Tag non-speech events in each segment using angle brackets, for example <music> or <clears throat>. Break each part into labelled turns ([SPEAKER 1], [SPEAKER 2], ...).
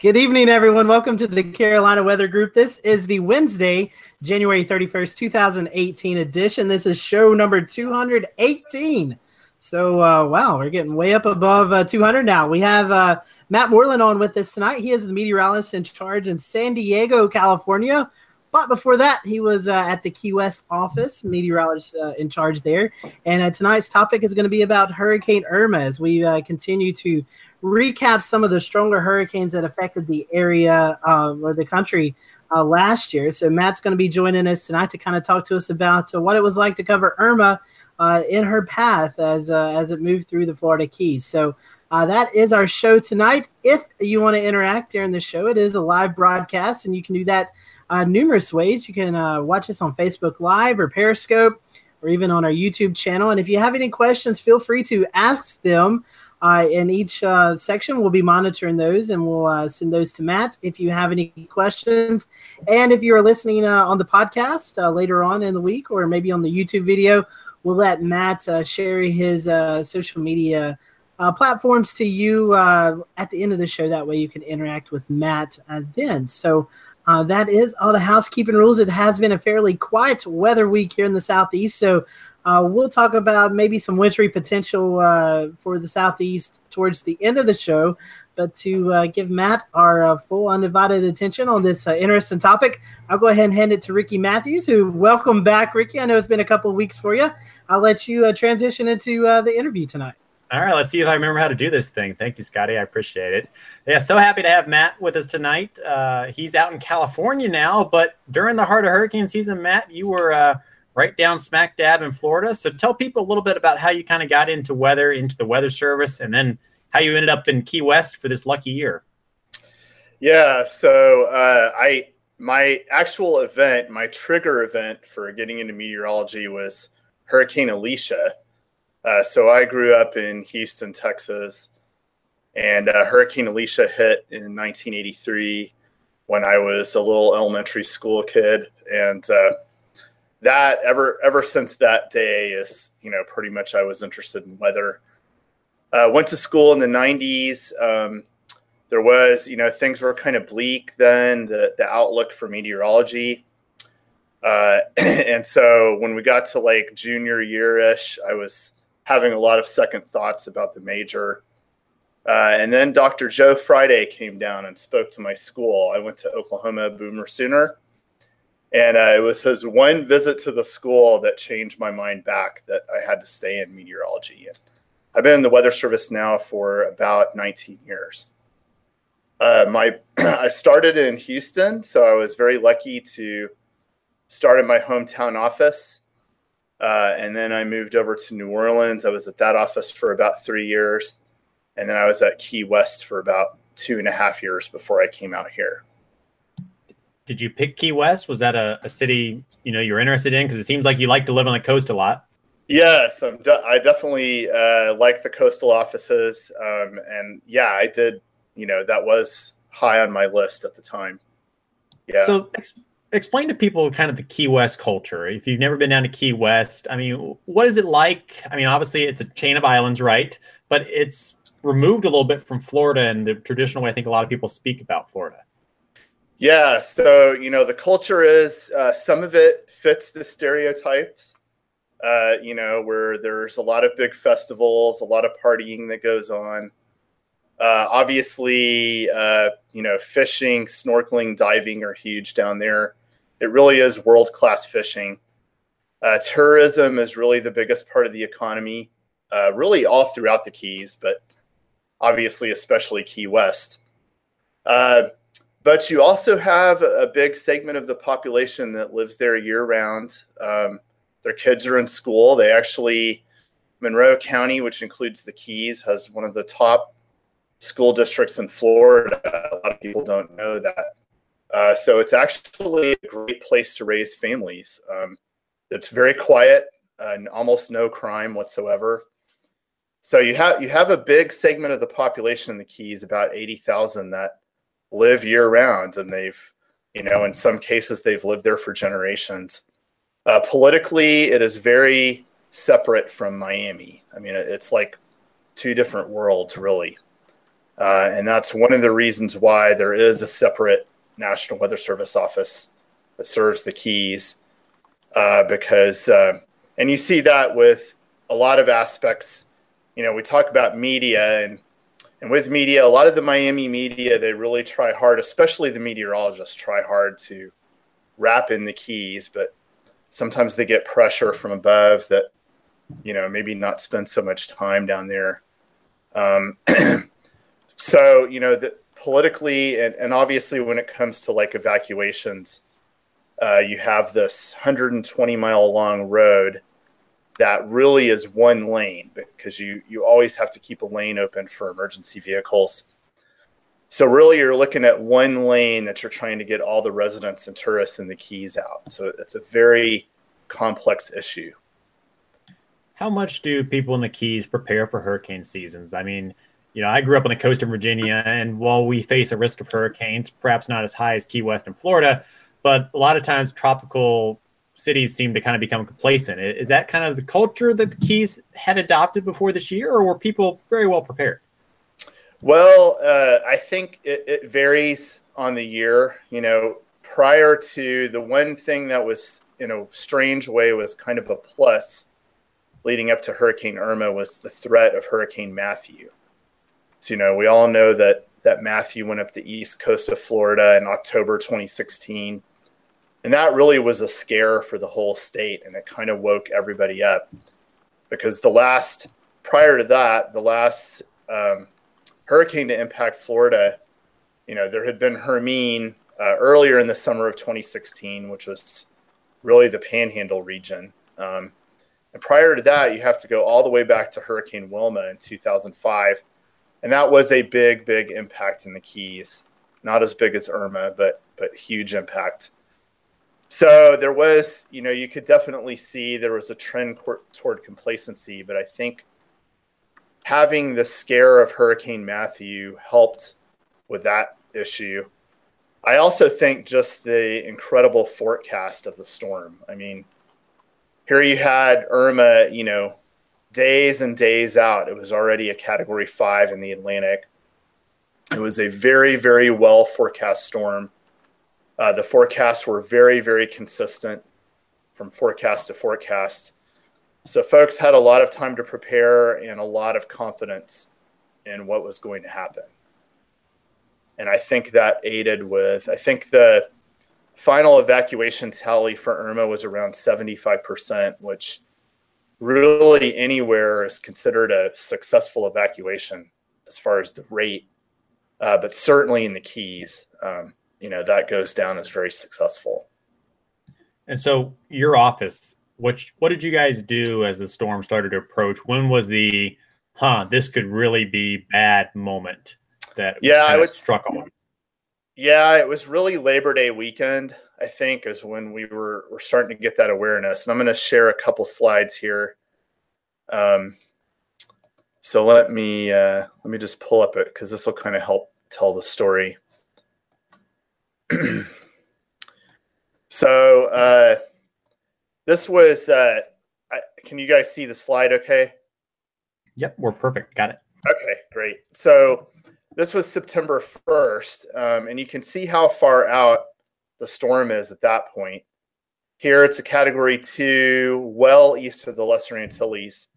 [SPEAKER 1] Good evening, everyone. Welcome to the Carolina Weather Group. This is the Wednesday, January 31st, 2018 edition. This is show number 218. So, uh, wow, we're getting way up above uh, 200 now. We have uh, Matt Moreland on with us tonight. He is the meteorologist in charge in San Diego, California. But before that, he was uh, at the Key West office, meteorologist uh, in charge there. And uh, tonight's topic is going to be about Hurricane Irma as we continue to recap some of the stronger hurricanes that affected the area uh, or the country uh, last year. So Matt's going to be joining us tonight to kind of talk to us about uh, what it was like to cover Irma uh, in her path as uh, as it moved through the Florida Keys. So. Uh, that is our show tonight. If you want to interact during the show, it is a live broadcast, and you can do that numerous ways. You can watch us on Facebook Live or Periscope, or even on our YouTube channel. And if you have any questions, feel free to ask them uh, in each uh, section, we'll be monitoring those and we'll uh, send those to Matt if you have any questions. And if you are listening uh, on the podcast uh, later on in the week or maybe on the YouTube video, we'll let Matt uh, share his social media platforms to you at the end of the show. That way you can interact with Matt then. So that is all the housekeeping rules. It has been a fairly quiet weather week here in the Southeast. So uh, we'll talk about maybe some wintry potential uh, for the Southeast towards the end of the show. But to uh, give Matt our uh, full undivided attention on this uh, interesting topic, I'll go ahead and hand it to Ricky Matthews, who welcome back, Ricky. I know it's been a couple of weeks for you. I'll let you uh, transition into the interview tonight.
[SPEAKER 2] All right, let's see if I remember how to do this thing. Thank you, Scotty. I appreciate it. Yeah, so happy to have Matt with us tonight. he's out in California now, but during the heart of hurricane season, Matt, you were right down smack dab in Florida. So tell people a little bit about how you kind of got into weather, into the weather service, and then how you ended up in Key West for this lucky year.
[SPEAKER 3] Yeah, so uh, I my actual event, my trigger event for getting into meteorology was Hurricane Alicia. Uh, so I grew up in Houston, Texas, and uh, Hurricane Alicia hit in 1983 when I was a little elementary school kid, and uh, that ever ever since that day is you know pretty much I was interested in weather. Uh, went to school in the '90s. Um, there was you know things were kind of bleak then. The the outlook for meteorology. Uh, <clears throat> and so when we got to like junior year ish, I was having a lot of second thoughts about the major. Uh, and then Dr. Joe Friday came down and spoke to my school. I went to Oklahoma Boomer Sooner and uh, it was his one visit to the school that changed my mind back that I had to stay in meteorology. And I've been in the weather service now for about 19 years. Uh, my <clears throat> I started in Houston, so I was very lucky to start in my hometown office. Uh, and then I moved over to New Orleans. I was at that office for about three years. And then I was at Key West for about two and a half years before I came out here
[SPEAKER 2] did you pick Key West? Was that a, a city you know you're interested in? Because it seems like you like to live on the coast a lot.
[SPEAKER 3] Yes, de- i definitely uh, like the coastal offices, um, and yeah, I did. You know, that was high on my list at the time.
[SPEAKER 2] Yeah. So explain to people kind of the Key West culture. If you've never been down to Key West, I mean, what is it like? I mean, obviously it's a chain of islands, right? But it's removed a little bit from Florida and the traditional way I think a lot of people speak about Florida.
[SPEAKER 3] Yeah, so you know the culture is uh, some of it fits the stereotypes. Uh, you know, where there's a lot of big festivals, a lot of partying that goes on. Uh, obviously, uh, you know, fishing, snorkeling, diving are huge down there. It really is world class fishing. Uh, tourism is really the biggest part of the economy, uh, really all throughout the Keys, but obviously, especially Key West. Uh, but you also have a big segment of the population that lives there year round. Um, their kids are in school. They actually, Monroe County, which includes the Keys, has one of the top school districts in Florida. A lot of people don't know that. Uh, so it's actually a great place to raise families. Um, it's very quiet and almost no crime whatsoever. So you have you have a big segment of the population in the Keys, about eighty thousand, that live year round and they've you know in some cases they've lived there for generations uh, politically it is very separate from miami i mean it's like two different worlds really Uh, and that's one of the reasons why there is a separate National Weather Service office that serves the Keys. Uh, because, uh, and you see that with a lot of aspects. You know, we talk about media, and and with media, a lot of the Miami media, they really try hard, especially the meteorologists, try hard to wrap in the Keys, but sometimes they get pressure from above that, you know, maybe not spend so much time down there. Um, <clears throat> so, you know, that politically and, and obviously when it comes to like evacuations, uh, you have this 120 mile long road that really is one lane because you you always have to keep a lane open for emergency vehicles. So really, you're looking at one lane that you're trying to get all the residents and tourists and the keys out. So it's a very complex issue.
[SPEAKER 2] How much do people in the Keys prepare for hurricane seasons? I mean, you know, I grew up on the coast of Virginia, and while we face a risk of hurricanes, perhaps not as high as Key West and Florida, but a lot of times tropical cities seem to kind of become complacent. Is that kind of the culture that the Keys had adopted before this year, or were people very well prepared?
[SPEAKER 3] Well, uh, I think it, it, varies on the year. You know, prior to the one thing that was, in a strange way, was kind of a plus leading up to Hurricane Irma was the threat of Hurricane Matthew. So, you know, we all know that that Matthew went up the east coast of Florida in October 2016 and that really was a scare for the whole state. And it kind of woke everybody up because the last, prior to that, the last um, hurricane to impact Florida, you know, there had been Hermine uh, earlier in the summer of 2016, which was really the panhandle region. Um, and prior to that, you have to go all the way back to Hurricane Wilma in 2005. And that was a big, big impact in the Keys. Not as big as Irma, but but huge impact. So there was, you know, you could definitely see there was a trend toward complacency, but I think having the scare of Hurricane Matthew helped with that issue. I also think just the incredible forecast of the storm. I mean, here you had Irma, you know, days and days out. It was already a category five in the Atlantic. It was a very, very well forecast storm. Uh, the forecasts were very, very consistent from forecast to forecast. So folks had a lot of time to prepare and a lot of confidence in what was going to happen. And I think that aided with, I think the final evacuation tally for Irma was around 75%, which really anywhere is considered a successful evacuation as far as the rate, uh, but certainly in the Keys. Um, you know that goes down as very successful.
[SPEAKER 2] And so your office, what what did you guys do as the storm started to approach? When was the huh, this could really be bad moment that
[SPEAKER 3] yeah, I would
[SPEAKER 2] struck on?
[SPEAKER 3] Yeah, it was really Labor Day weekend, I think, is when we were we're starting to get that awareness. And I'm going to share a couple slides here. Um, so let me uh, let me just pull up it because this will kind of help tell the story. <clears throat> so uh, this was. Uh, I, can you guys see the slide? Okay.
[SPEAKER 2] Yep, we're perfect. Got it.
[SPEAKER 3] Okay, great. So this was September 1st, um, and you can see how far out the storm is at that point. Here it's a category two, well east of the Lesser Antilles,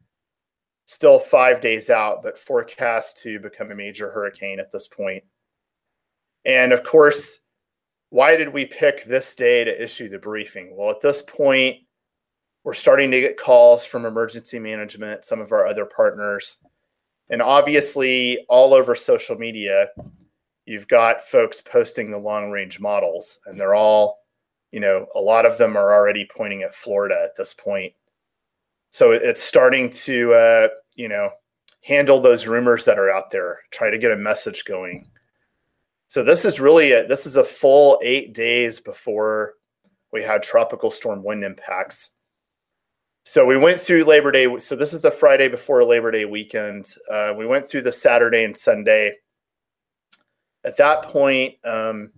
[SPEAKER 3] still five days out, but forecast to become a major hurricane at this point. And of course, why did we pick this day to issue the briefing? Well, at this point, we're starting to get calls from emergency management, some of our other partners, and obviously all over social media, you've got folks posting the long range models, and they're all, you know, a lot of them are already pointing at Florida at this point. So it's starting to, uh, you know, handle those rumors that are out there, try to get a message going. So this is really a, this is a full eight days before we had tropical storm wind impacts. So we went through Labor Day. So this is the Friday before Labor Day weekend. Uh, we went through the Saturday and Sunday. At that point, um,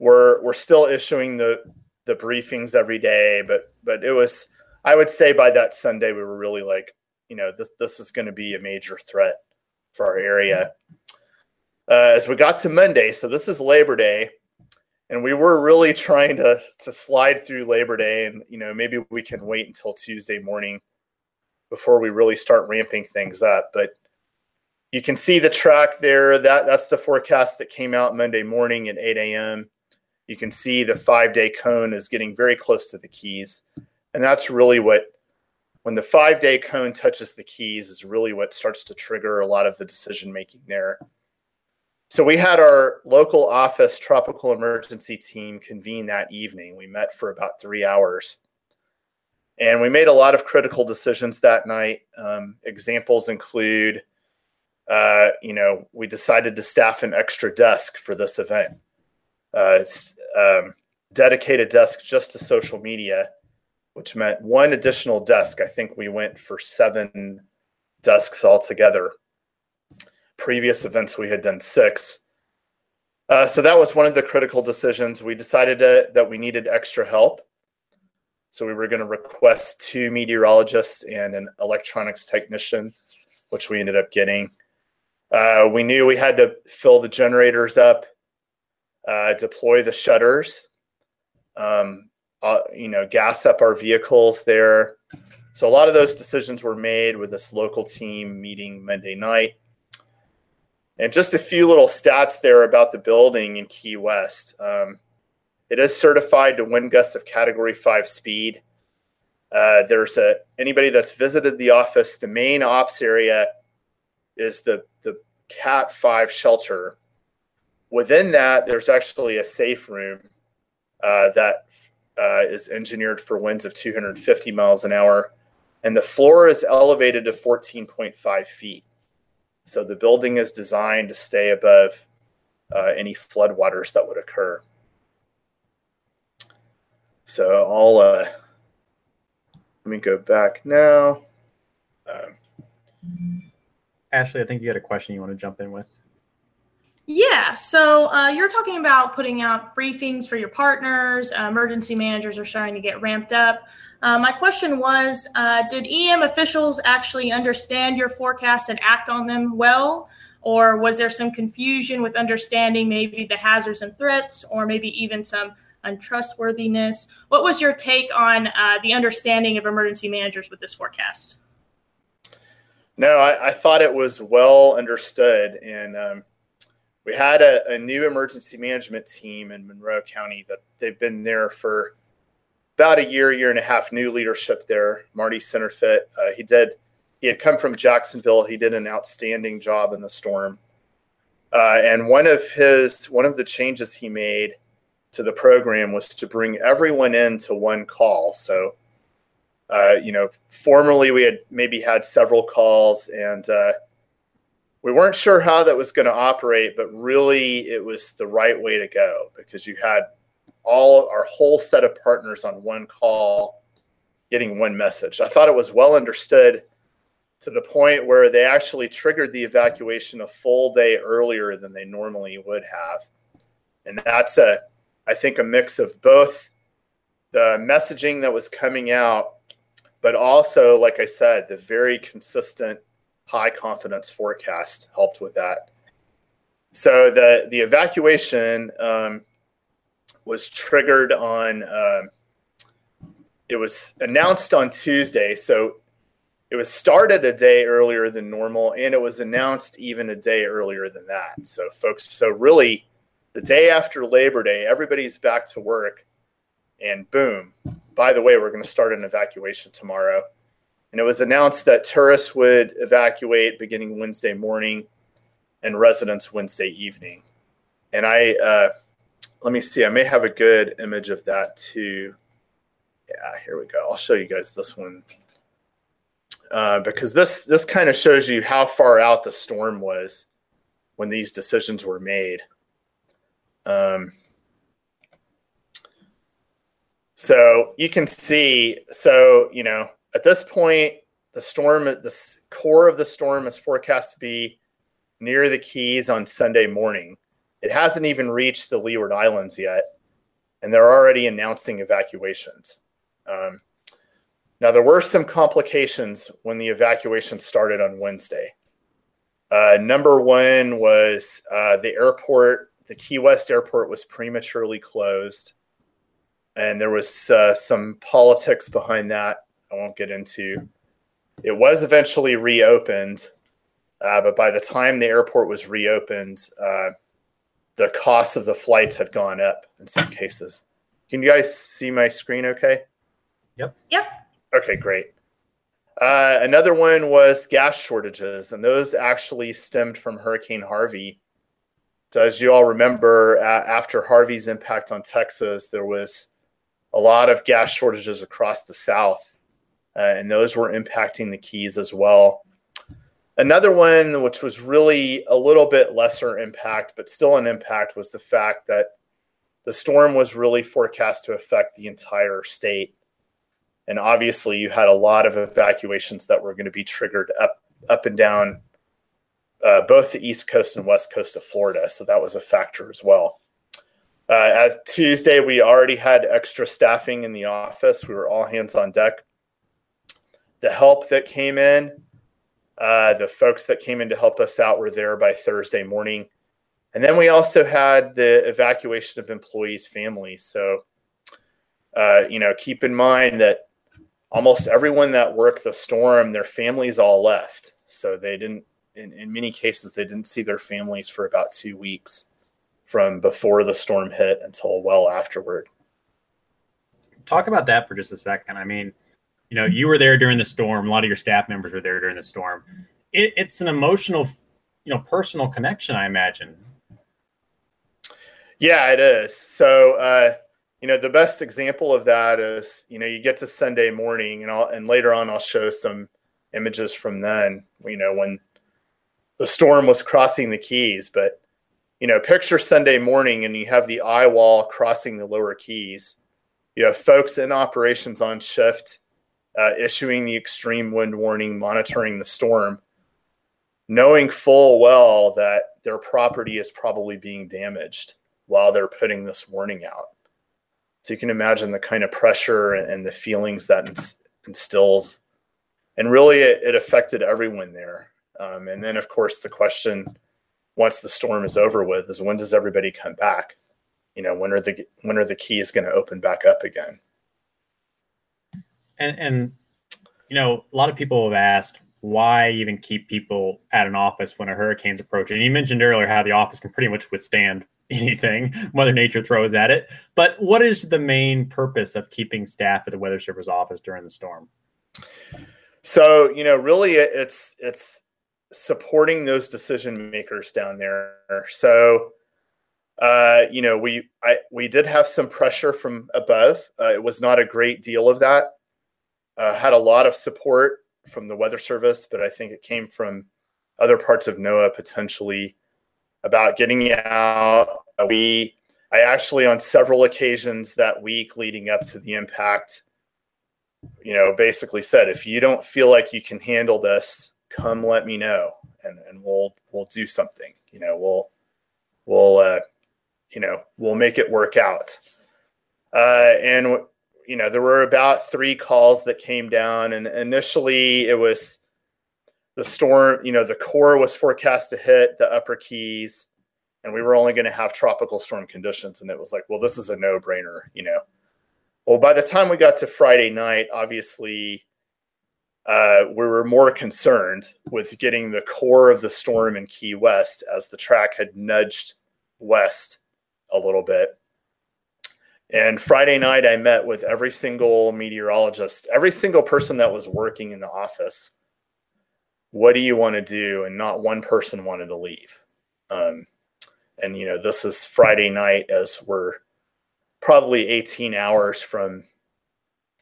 [SPEAKER 3] we're we're still issuing the the briefings every day, but but it was I would say by that Sunday we were really like, you know, this this is going to be a major threat for our area. uh, as we got to Monday, so this is Labor Day, and we were really trying to to slide through Labor Day, and you know maybe we can wait until Tuesday morning before we really start ramping things up. But you can see the track there. That that's the forecast that came out Monday morning at 8 a.m. You can see the five day cone is getting very close to the keys, and that's really what when the five day cone touches the keys is really what starts to trigger a lot of the decision making there. So we had our local office tropical emergency team convene that evening. We met for about three hours. And we made a lot of critical decisions that night. Um, examples include, uh, you know, we decided to staff an extra desk for this event. Uh, it's um, dedicated desk just to social media, which meant one additional desk. I think we went for seven desks altogether previous events we had done six. Uh, so that was one of the critical decisions. We decided to, that we needed extra help. So we were going to request two meteorologists and an electronics technician, which we ended up getting. Uh, we knew we had to fill the generators up, uh, deploy the shutters, um, uh, you know, gas up our vehicles there. So a lot of those decisions were made with this local team meeting Monday night. And just a few little stats there about the building in Key West. Um, it is certified to wind gusts of Category Five speed. Uh, there's a anybody that's visited the office. The main ops area is the the Cat Five shelter. Within that, there's actually a safe room uh, that uh, is engineered for winds of 250 miles an hour, and the floor is elevated to 14.5 feet. So the building is designed to stay above uh, any floodwaters that would occur. So I'll uh, let me go back now. Um,
[SPEAKER 2] Ashley, I think you had a question you want to jump in with.
[SPEAKER 4] Yeah, so uh, you're talking about putting out briefings for your partners. Uh, emergency managers are starting to get ramped up. Uh, my question was uh, Did EM officials actually understand your forecasts and act on them well? Or was there some confusion with understanding maybe the hazards and threats, or maybe even some untrustworthiness? What was your take on uh, the understanding of emergency managers with this forecast?
[SPEAKER 3] No, I, I thought it was well understood. And um, we had a, a new emergency management team in Monroe County that they've been there for about a year, year and a half, new leadership there. Marty Senterfitt, uh, he did. He had come from Jacksonville. He did an outstanding job in the storm. Uh, and one of his one of the changes he made to the program was to bring everyone into one call. So, uh, you know, formerly we had maybe had several calls, and uh, we weren't sure how that was going to operate. But really, it was the right way to go because you had all our whole set of partners on one call getting one message. I thought it was well understood to the point where they actually triggered the evacuation a full day earlier than they normally would have. And that's a I think a mix of both the messaging that was coming out but also like I said the very consistent high confidence forecast helped with that. So the the evacuation um, was triggered on. Um, it was announced on Tuesday, so it was started a day earlier than normal, and it was announced even a day earlier than that. So, folks, so really, the day after Labor Day, everybody's back to work, and boom! By the way, we're going to start an evacuation tomorrow. And it was announced that tourists would evacuate beginning Wednesday morning and residents Wednesday evening. And I, uh, let me see. I may have a good image of that too. Yeah, here we go. I'll show you guys this one uh, because this this kind of shows you how far out the storm was when these decisions were made. Um, so you can see. So you know, at this point, the storm, the core of the storm is forecast to be near the Keys on Sunday morning. It hasn't even reached the Leeward Islands yet, and they're already announcing evacuations. Um, now, there were some complications when the evacuation started on Wednesday. Uh, number one was uh, the airport. The Key West airport was prematurely closed, and there was uh, some politics behind that. I won't get into. It was eventually reopened, uh, but by the time the airport was reopened, uh, the cost of the flights had gone up in some cases. Can you guys see my screen okay?
[SPEAKER 2] Yep.
[SPEAKER 4] Yep.
[SPEAKER 3] Okay, great. Uh, another one was gas shortages, and those actually stemmed from Hurricane Harvey. So, as you all remember, uh, after Harvey's impact on Texas, there was a lot of gas shortages across the South, uh, and those were impacting the Keys as well. Another one, which was really a little bit lesser impact, but still an impact, was the fact that the storm was really forecast to affect the entire state and obviously you had a lot of evacuations that were going to be triggered up up and down uh, both the east coast and west coast of Florida, so that was a factor as well. Uh, as Tuesday, we already had extra staffing in the office. We were all hands on deck. The help that came in, uh, the folks that came in to help us out were there by Thursday morning. And then we also had the evacuation of employees' families. So, uh, you know, keep in mind that almost everyone that worked the storm, their families all left. So they didn't, in, in many cases, they didn't see their families for about two weeks from before the storm hit until well afterward.
[SPEAKER 2] Talk about that for just a second. I mean, you know, you were there during the storm. A lot of your staff members were there during the storm. It, it's an emotional, you know, personal connection, I imagine.
[SPEAKER 3] Yeah, it is. So, uh, you know the best example of that is you know you get to sunday morning and I'll, and later on i'll show some images from then you know when the storm was crossing the keys but you know picture sunday morning and you have the eye wall crossing the lower keys you have folks in operations on shift uh, issuing the extreme wind warning monitoring the storm knowing full well that their property is probably being damaged while they're putting this warning out so you can imagine the kind of pressure and the feelings that instills. And really, it, it affected everyone there. Um, and then, of course, the question once the storm is over with is when does everybody come back? You know, when are the when are the keys going to open back up again?
[SPEAKER 2] And and you know, a lot of people have asked why even keep people at an office when a hurricane's approaching. And you mentioned earlier how the office can pretty much withstand <laughs> anything Mother Nature throws at it. But what is the main purpose of keeping staff at the Weather Service office during the storm?
[SPEAKER 3] So you know, really, it's it's supporting those decision makers down there. So uh, you know, we I we did have some pressure from above. Uh, it was not a great deal of that. Uh, had a lot of support from the Weather Service, but I think it came from other parts of NOAA potentially about getting out. We, I actually, on several occasions that week leading up to the impact, you know, basically said, if you don't feel like you can handle this, come let me know, and and we'll we'll do something. You know, we'll we'll uh, you know we'll make it work out. Uh, and you know, there were about three calls that came down, and initially it was the storm, you know, the core was forecast to hit the upper keys, and we were only going to have tropical storm conditions. And it was like, well, this is a no brainer, you know. Well, by the time we got to Friday night, obviously, uh, we were more concerned with getting the core of the storm in Key West as the track had nudged west a little bit. And Friday night, I met with every single meteorologist, every single person that was working in the office what do you want to do? And not one person wanted to leave. Um, and you know, this is Friday night as we're probably 18 hours from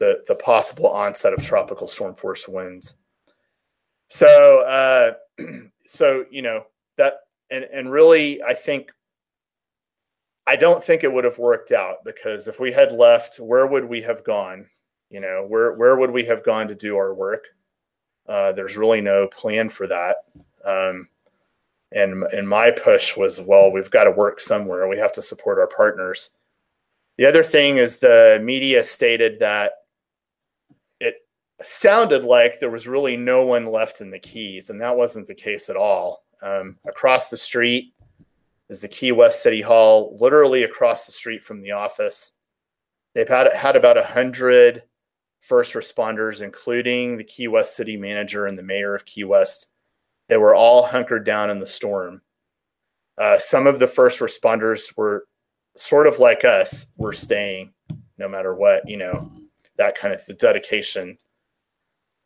[SPEAKER 3] the the possible onset of tropical storm force winds. So, uh, <clears throat> so you know that, and and really, I think I don't think it would have worked out because if we had left, where would we have gone? You know, where where would we have gone to do our work? Uh, there's really no plan for that. Um, and and my push was, well, we've got to work somewhere. We have to support our partners. The other thing is the media stated that sounded like there was really no one left in the Keys, and that wasn't the case at all. Um, across the street is the Key West City Hall, literally across the street from the office. They've had had about a hundred first responders, including the Key West city manager and the mayor of Key West. They were all hunkered down in the storm. Uh, some of the first responders were sort of like us, were staying no matter what, you know, that kind of the dedication.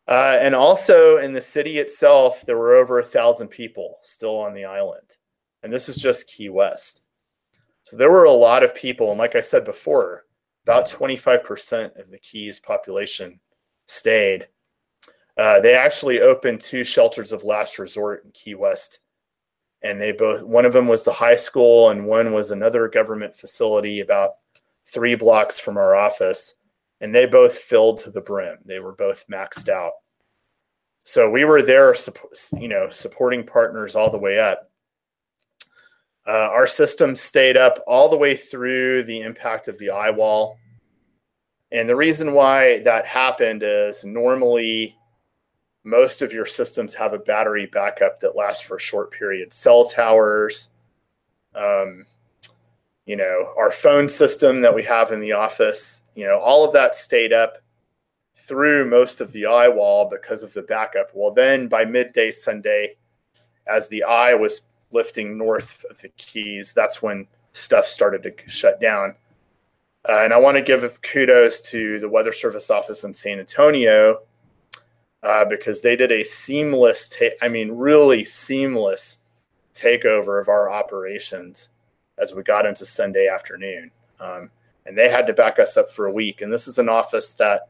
[SPEAKER 3] Uh, and also in the city itself, there were over a thousand people still on the island. And this is just Key West. So there were a lot of people. And like I said before, about 25% of the Keys population stayed. Uh, they actually opened two shelters of last resort in Key West. And they both, one of them was the high school, and one was another government facility about three blocks from our office. And they both filled to the brim. They were both maxed out. So we were there, you know, supporting partners all the way up. Uh, our system stayed up all the way through the impact of the eye wall. And the reason why that happened is normally most of your systems have a battery backup that lasts for a short period. Cell towers, um, you know, our phone system that we have in the office, you know, all of that stayed up through most of the eye wall because of the backup. Well, then by midday Sunday, as the eye was lifting north of the Keys, that's when stuff started to shut down. Uh, and I want to give kudos to the Weather Service office in San Antonio uh, because they did a seamless, ta- I mean, really seamless takeover of our operations as we got into Sunday afternoon. Um, and they had to back us up for a week. And this is an office that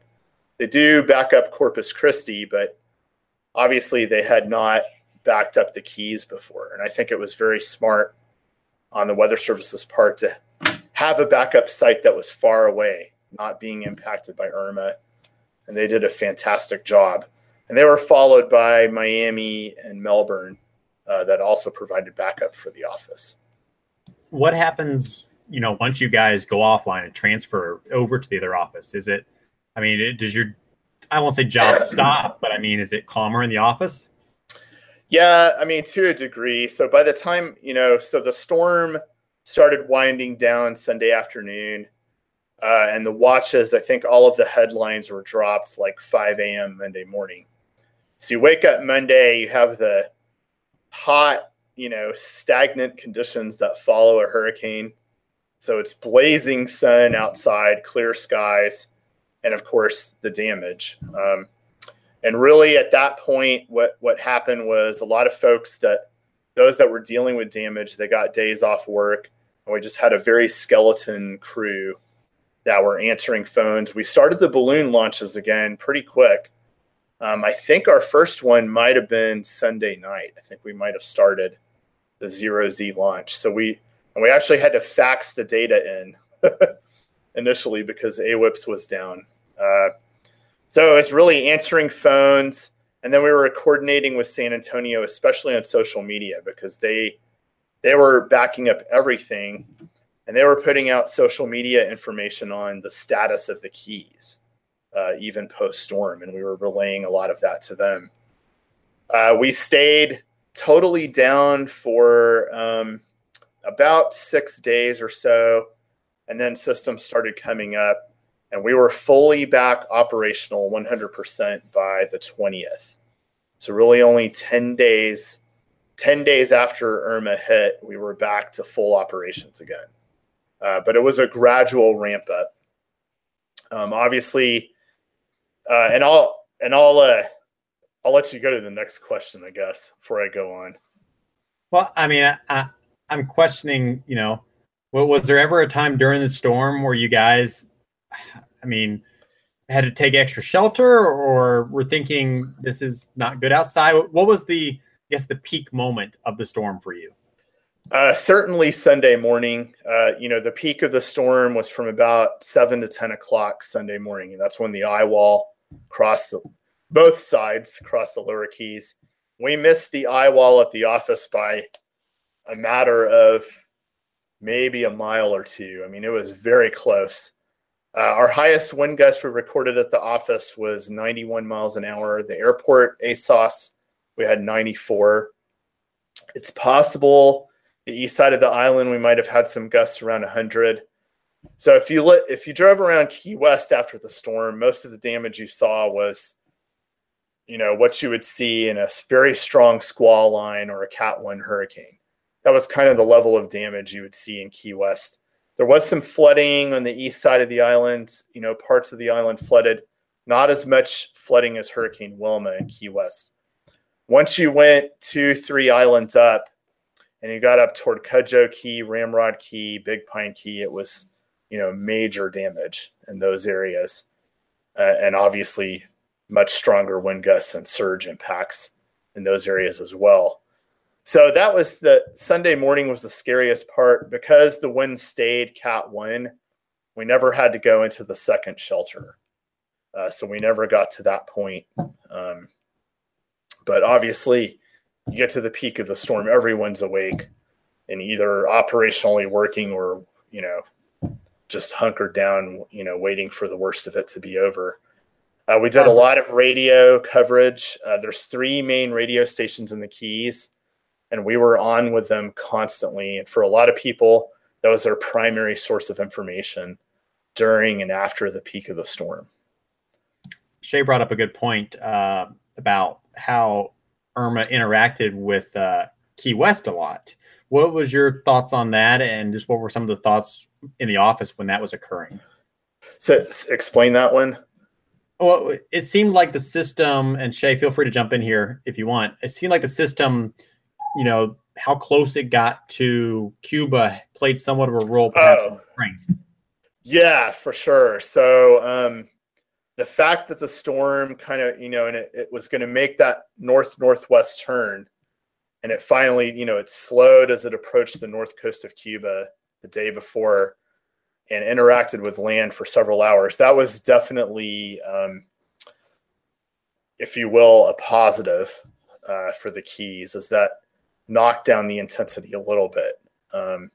[SPEAKER 3] they do back up Corpus Christi, but obviously they had not backed up the keys before. And I think it was very smart on the Weather Service's part to have a backup site that was far away, not being impacted by Irma. And they did a fantastic job. And they were followed by Miami and Melbourne uh, that also provided backup for the office.
[SPEAKER 2] What happens, you know, once you guys go offline and transfer over to the other office? Is it, I mean, does your, I won't say job <coughs> stop, but I mean, is it calmer in the office?
[SPEAKER 3] Yeah, I mean, to a degree. So by the time, you know, so the storm started winding down Sunday afternoon. Uh, and the watches, I think all of the headlines were dropped like 5 a.m. Monday morning. So you wake up Monday, you have the hot, you know, stagnant conditions that follow a hurricane. So it's blazing sun outside, clear skies, and of course the damage. Um, and really, at that point, what what happened was a lot of folks that those that were dealing with damage, they got days off work, and we just had a very skeleton crew that were answering phones. We started the balloon launches again pretty quick. Um, I think our first one might have been Sunday night. I think we might have started the zero Z launch. So we and we actually had to fax the data in <laughs> initially because AWIPS was down. Uh, so it's really answering phones, and then we were coordinating with San Antonio, especially on social media, because they they were backing up everything, and they were putting out social media information on the status of the keys, uh, even post storm, and we were relaying a lot of that to them. Uh, we stayed totally down for um, about six days or so, and then systems started coming up and we were fully back operational 100% by the 20th. So really only 10 days 10 days after Irma hit, we were back to full operations again. Uh, but it was a gradual ramp up. Um, obviously, uh, and I'll and I'll uh, I'll let you go to the next question, I guess, before I go on.
[SPEAKER 2] Well, I mean, I, I, I'm questioning. You know, was there ever a time during the storm where you guys I mean, had to take extra shelter, or we're thinking this is not good outside? What was the, I guess, the peak moment of the storm for you?
[SPEAKER 3] Uh, certainly Sunday morning. Uh, you know, the peak of the storm was from about seven to ten o'clock Sunday morning, and that's when the eye wall crossed the both sides across the lower keys. We missed the eye wall at the office by a matter of maybe a mile or two. I mean, it was very close. Uh, our highest wind gust we recorded at the office was 91 miles an hour. The airport ASOS, we had 94. It's possible the east side of the island we might have had some gusts around 100. So if you let, if you drove around Key West after the storm, most of the damage you saw was, you know, what you would see in a very strong squall line or a Cat One hurricane. That was kind of the level of damage you would see in Key West. There was some flooding on the east side of the island. You know, parts of the island flooded. Not as much flooding as Hurricane Wilma in Key West. Once you went two, three islands up, and you got up toward Cudjoe Key, Ramrod Key, Big Pine Key, it was you know major damage in those areas, uh, and obviously much stronger wind gusts and surge impacts in those areas as well. So that was the Sunday morning was the scariest part because the wind stayed Cat one. We never had to go into the second shelter, uh, so we never got to that point. Um, but obviously, you get to the peak of the storm, everyone's awake and either operationally working or you know just hunkered down, you know, waiting for the worst of it to be over. Uh, we did a lot of radio coverage. Uh, there's three main radio stations in the Keys, and we were on with them constantly. And for a lot of people, that was their primary source of information during and after the peak of the storm.
[SPEAKER 2] Shay brought up a good point uh, about how Irma interacted with uh, Key West a lot. What was your thoughts on that, and just what were some of the thoughts in the office when that was occurring?
[SPEAKER 3] So, explain that one.
[SPEAKER 2] Well, it seemed like the system, and Shay, feel free to jump in here if you want. It seemed like the system, you know, how close it got to Cuba played somewhat of a role, perhaps. Oh.
[SPEAKER 3] Yeah, for sure. So, um, the fact that the storm kind of, you know, and it, it was going to make that north northwest turn and it finally, you know, it slowed as it approached the north coast of Cuba the day before and interacted with land for several hours. That was definitely, um, if you will, a positive uh, for the Keys, is that knocked down the intensity a little bit. Um,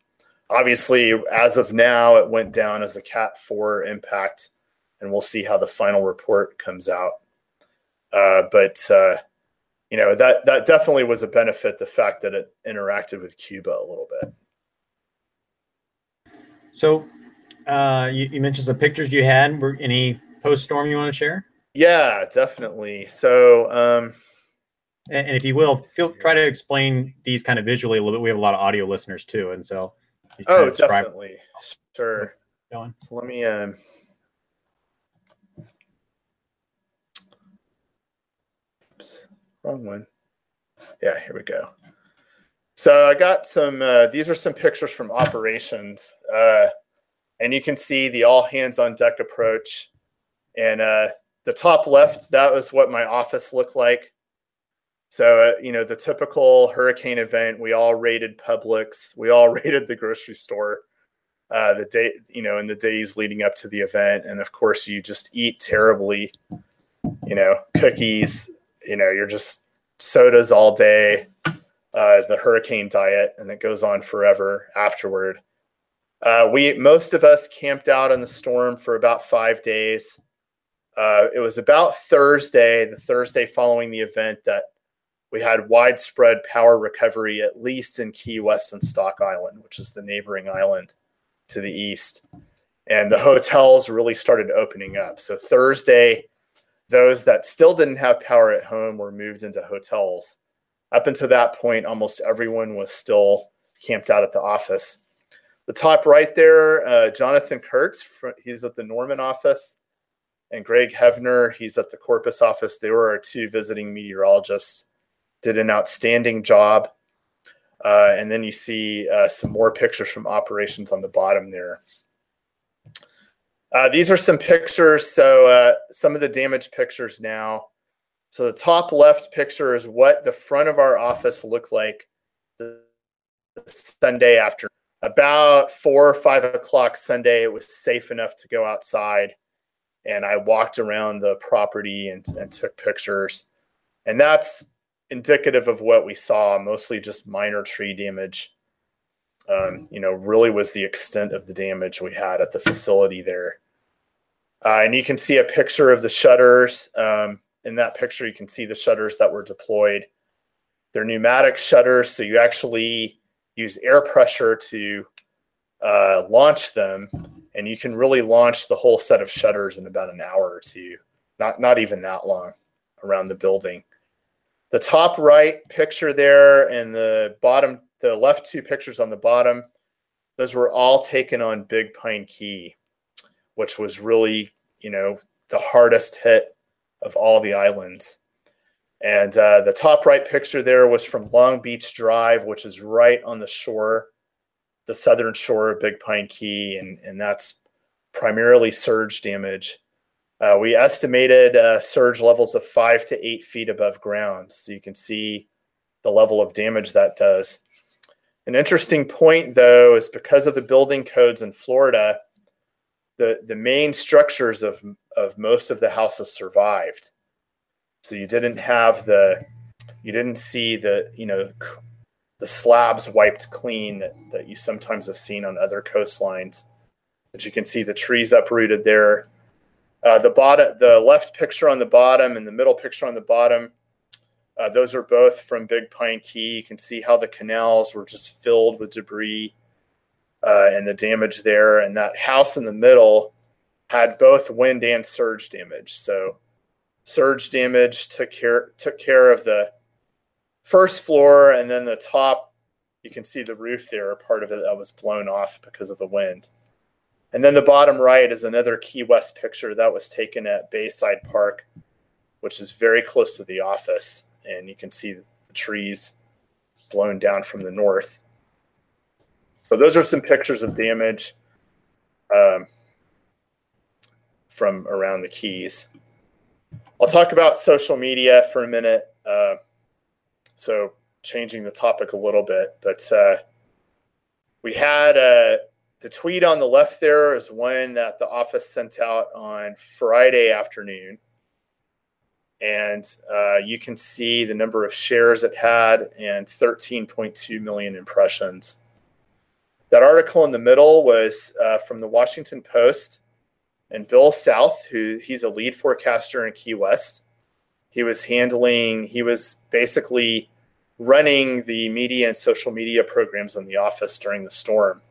[SPEAKER 3] obviously, as of now, it went down as a Cat 4 impact, and we'll see how the final report comes out. Uh, but uh, you know that that definitely was a benefit the fact that it interacted with cuba a little bit
[SPEAKER 2] so uh, you, you, mentioned some pictures you had were any post storm you want to share
[SPEAKER 3] yeah definitely so um,
[SPEAKER 2] and, and, if you will feel try to explain these kind of visually a little bit we have a lot of audio listeners too and so
[SPEAKER 3] oh definitely sure going. So let me um oops, wrong one. Yeah, here we go. So I got some, uh, these are some pictures from operations. Uh, and you can see the all hands on deck approach. And uh, the top left, that was what my office looked like. So, uh, you know, the typical hurricane event, we all raided Publix, we all <laughs> raided the grocery store. Uh, the day, you know, in the days leading up to the event, and of course, you just eat terribly. You know, cookies, you know, you're just sodas all day, uh, the hurricane diet, and it goes on forever afterward. Uh, we most of us camped out in the storm for about five days. Uh, it was about Thursday, the Thursday following the event, that we had widespread power recovery, at least in Key West and Stock Island, which is the neighboring island to the east. And the hotels really started opening up. So Thursday, those that still didn't have power at home were moved into hotels. Up until that point, almost everyone was still camped out at the office. The top right there, uh, Jonathan Kurtz, he's at the Norman office, and Greg Hevner, he's at the Corpus office. They were our two visiting meteorologists, did an outstanding job. Uh, and then you see uh, some more pictures from operations on the bottom there. Uh, these are some pictures. So uh, some of the damage pictures now. So the top left picture is what the front of our office looked like Sunday after. About four or five o'clock Sunday, it was safe enough to go outside. And I walked around the property and, and took pictures. And that's indicative of what we saw, mostly just minor tree damage. Um, you know, really was the extent of the damage we had at the facility there. Uh, and you can see a picture of the shutters. Um, in that picture, you can see the shutters that were deployed. They're pneumatic shutters, so you actually use air pressure to uh, launch them, and you can really launch the whole set of shutters in about an hour or two. Not not even that long around the building. The top right picture there and the bottom, the left two pictures on the bottom, those were all taken on Big Pine Key, which was really, you know, the hardest hit of all the islands. And uh, the top right picture there was from Long Beach Drive, which is right on the shore, the southern shore of Big Pine Key, and, and that's primarily surge damage. Uh, we estimated uh, surge levels of five to eight feet above ground, so you can see the level of damage that does. An interesting point, though, is because of the building codes in Florida, the, the main structures of, of most of the houses survived. So you didn't have the, you didn't see the, you know, the slabs wiped clean that, that you sometimes have seen on other coastlines. But you can see the trees uprooted there. Uh, the bottom, the left picture on the bottom and the middle picture on the bottom, uh, those are both from Big Pine Key. You can see how the canals were just filled with debris uh, and the damage there. And that house in the middle had both wind and surge damage. So surge damage took care took care of the first floor, and then the top. You can see the roof there. Part of it that was blown off because of the wind. And then the bottom right is another Key West picture that was taken at Bayside Park, which is very close to the office. And you can see the trees blown down from the north. So those are some pictures of damage um, from around the Keys. I'll talk about social media for a minute. Uh, so changing the topic a little bit, but uh, we had uh, the tweet on the left there is one that the office sent out on Friday afternoon. And uh, you can see the number of shares it had and 13.2 million impressions. That article in the middle was uh, from the Washington Post and Bill South, who he's a lead forecaster in Key West. He was handling, he was basically running the media and social media programs in the office during the storm.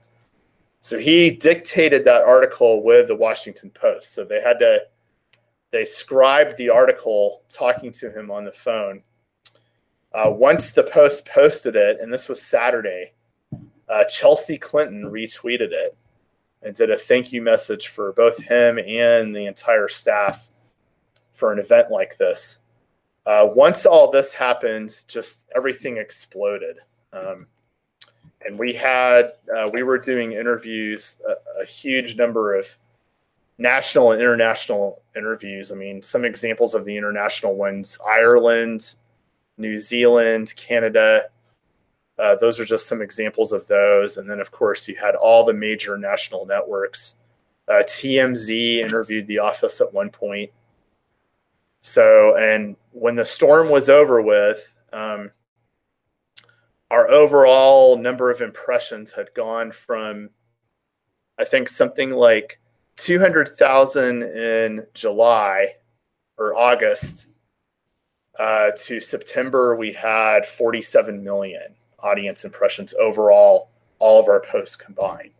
[SPEAKER 3] So he dictated that article with the Washington Post. So they had to, they scribed the article talking to him on the phone. Uh, once the Post posted it, and this was Saturday, uh, Chelsea Clinton retweeted it and did a thank you message for both him and the entire staff for an event like this. Uh, once all this happened, just everything exploded. Um, and we had, uh, we were doing interviews, a, a, huge number of national and international interviews. I mean, some examples of the international ones Ireland, New Zealand, Canada, uh, those are just some examples of those. And then, of course, you had all the major national networks. Uh, TMZ interviewed The Office at one point. So, and when the storm was over with, um, our overall number of impressions had gone from, I think, something like 200,000 in July or August uh, to September, we had 47 million audience impressions overall, all of our posts combined.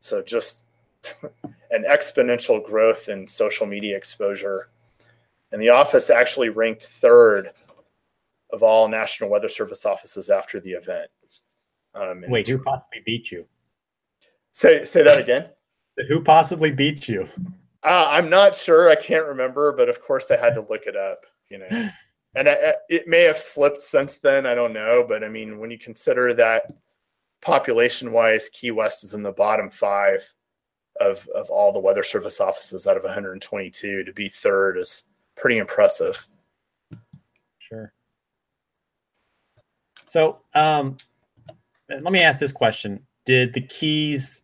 [SPEAKER 3] So just <laughs> an exponential growth in social media exposure. And the office actually ranked third of all National Weather Service offices after the event.
[SPEAKER 2] Um, Wait, who possibly beat you?
[SPEAKER 3] Say say that again. <laughs>
[SPEAKER 2] Who possibly beat you?
[SPEAKER 3] Uh, I'm not sure. I can't remember, but of course I had to look it up. You know, <laughs> and I, it may have slipped since then. I don't know, but I mean, when you consider that population-wise, Key West is in the bottom five of of all the Weather Service offices out of 122. To be third is pretty impressive.
[SPEAKER 2] Sure. So, um, let me ask this question: Did the Keys?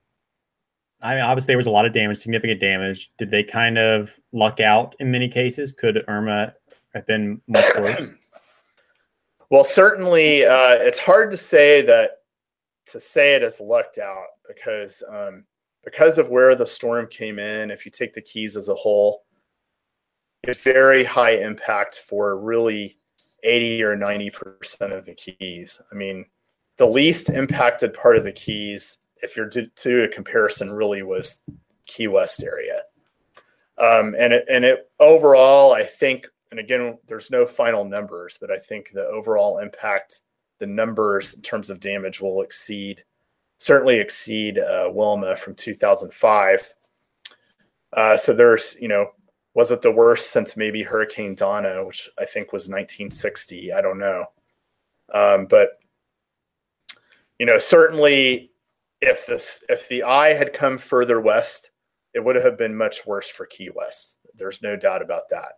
[SPEAKER 2] I mean, obviously there was a lot of damage, significant damage. Did they kind of luck out in many cases? Could Irma have been much worse? <clears throat>
[SPEAKER 3] well, certainly, uh, it's hard to say that to say it as lucked out because um, because of where the storm came in. If you take the Keys as a whole, it's very high impact for really 80 or 90% of the keys. I mean, the least impacted part of the keys, if you're to do a comparison, really was Key West area. Um, and it, and it overall, I think, and again, there's no final numbers, but I think the overall impact, the numbers in terms of damage will exceed, certainly exceed uh, Wilma from 2005. Uh, so there's, you know, was it the worst since maybe Hurricane Donna, which I think was 1960? I don't know. Um, but you know, certainly if this if the eye had come further west, it would have been much worse for Key West. There's no doubt about that.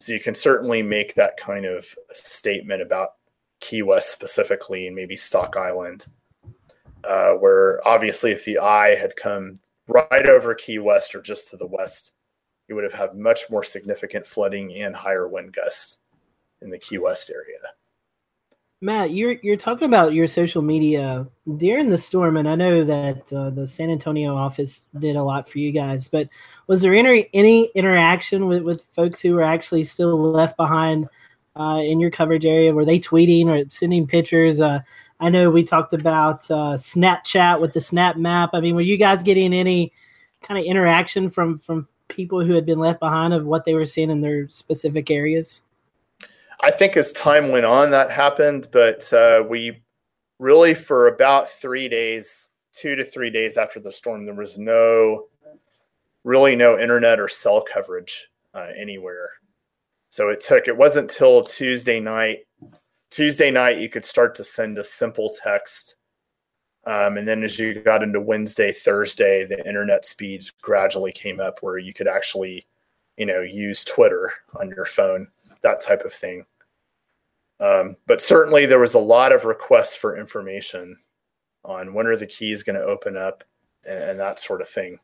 [SPEAKER 3] So you can certainly make that kind of statement about Key West specifically and maybe Stock Island, uh, where obviously if the eye had come right over Key West or just to the west, you would have had much more significant flooding and higher wind gusts in the Key West area.
[SPEAKER 1] Matt, you're you're talking about your social media during the storm, and I know that uh, the San Antonio office did a lot for you guys. But was there any any interaction with, with folks who were actually still left behind uh, in your coverage area? Were they tweeting or sending pictures? Uh, I know we talked about uh, Snapchat with the Snap Map. I mean, were you guys getting any kind of interaction from from people who had been left behind of what they were seeing in their specific areas?
[SPEAKER 3] I think as time went on, that happened, but uh, we really, for about three days, two to three days after the storm, there was no, really no internet or cell coverage uh, anywhere. So it took, it wasn't till Tuesday night. Tuesday night, you could start to send a simple text. Um, and then as you got into Wednesday, Thursday, the internet speeds gradually came up where you could actually, you know, use Twitter on your phone that type of thing. Um, but certainly there was a lot of requests for information on when are the keys going to open up and, and, that sort of thing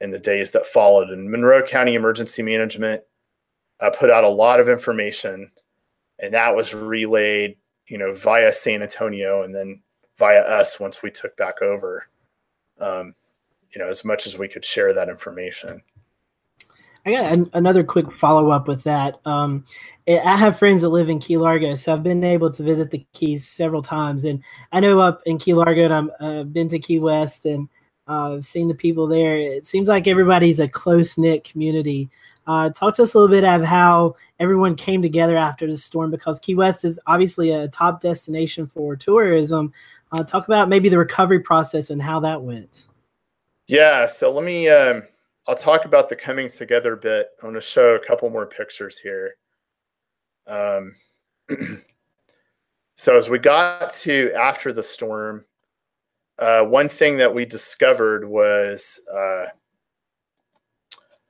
[SPEAKER 3] in the days that followed. And Monroe County Emergency Management uh, put out a lot of information, and that was relayed, you know, via San Antonio and then via us once we took back over. Um, you know, as much as we could share that information.
[SPEAKER 1] I got an, another quick follow up with that. Um, I have friends that live in Key Largo, so I've been able to visit the Keys several times, and I know up in Key Largo, and I've uh, been to Key West, and uh, I've seen the people there. It seems like everybody's a close knit community. Uh, talk to us a little bit of how everyone came together after the storm, because Key West is obviously a top destination for tourism. Uh, talk about maybe the recovery process and how that went.
[SPEAKER 3] Yeah, so let me. Um I'll talk about the coming together bit. I want to show a couple more pictures here. Um, <clears throat> so as we got to after the storm, uh, one thing that we discovered was uh,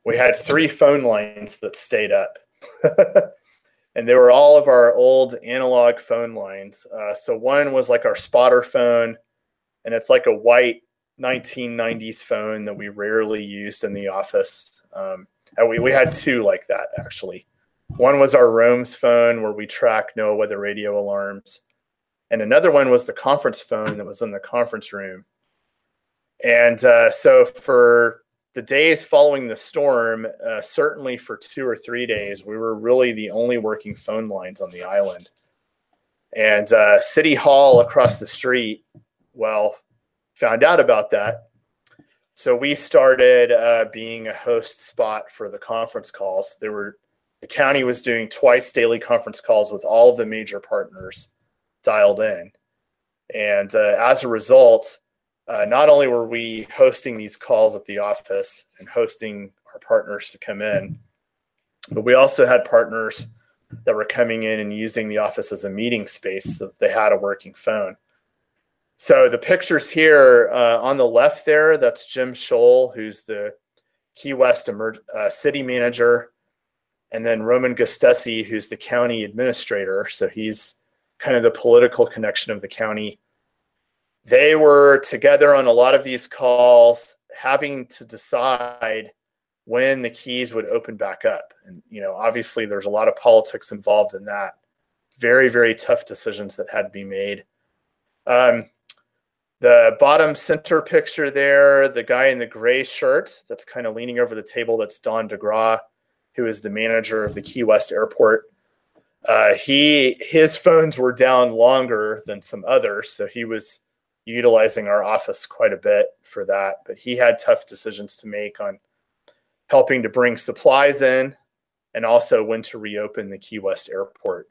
[SPEAKER 3] we had three phone lines that stayed up. <laughs> and they were all of our old analog phone lines. Uh, so one was like our spotter phone, and it's like a white 1990s phone that we rarely used in the office. Um, and we, we had two like that actually. One was our Roams phone where we track NOAA weather radio alarms. And another one was the conference phone that was in the conference room. And uh, so for the days following the storm, uh, certainly for two or three days, we were really the only working phone lines on the island. And uh, City Hall across the street, well, found out about that. So we started uh, being a host spot for the conference calls. There were the county was doing twice daily conference calls with all the major partners dialed in, and uh, as a result, uh, not only were we hosting these calls at the office and hosting our partners to come in, but we also had partners that were coming in and using the office as a meeting space so that they had a working phone. So the pictures here uh, on the left there, that's Jim Scholl, who's the Key West emer- uh, city manager, and then Roman Gastesi, who's the county administrator. So he's kind of the political connection of the county. They were together on a lot of these calls, having to decide when the keys would open back up. And, you know, obviously there's a lot of politics involved in that. Very, very tough decisions that had to be made. Um, the bottom center picture there, the guy in the gray shirt that's kind of leaning over the table, that's Don DeGraw, who is the manager of the Key West Airport. uh, he his phones were down longer than some others, so he was utilizing our office quite a bit for that. But he had tough decisions to make on helping to bring supplies in and also when to reopen the Key West airport.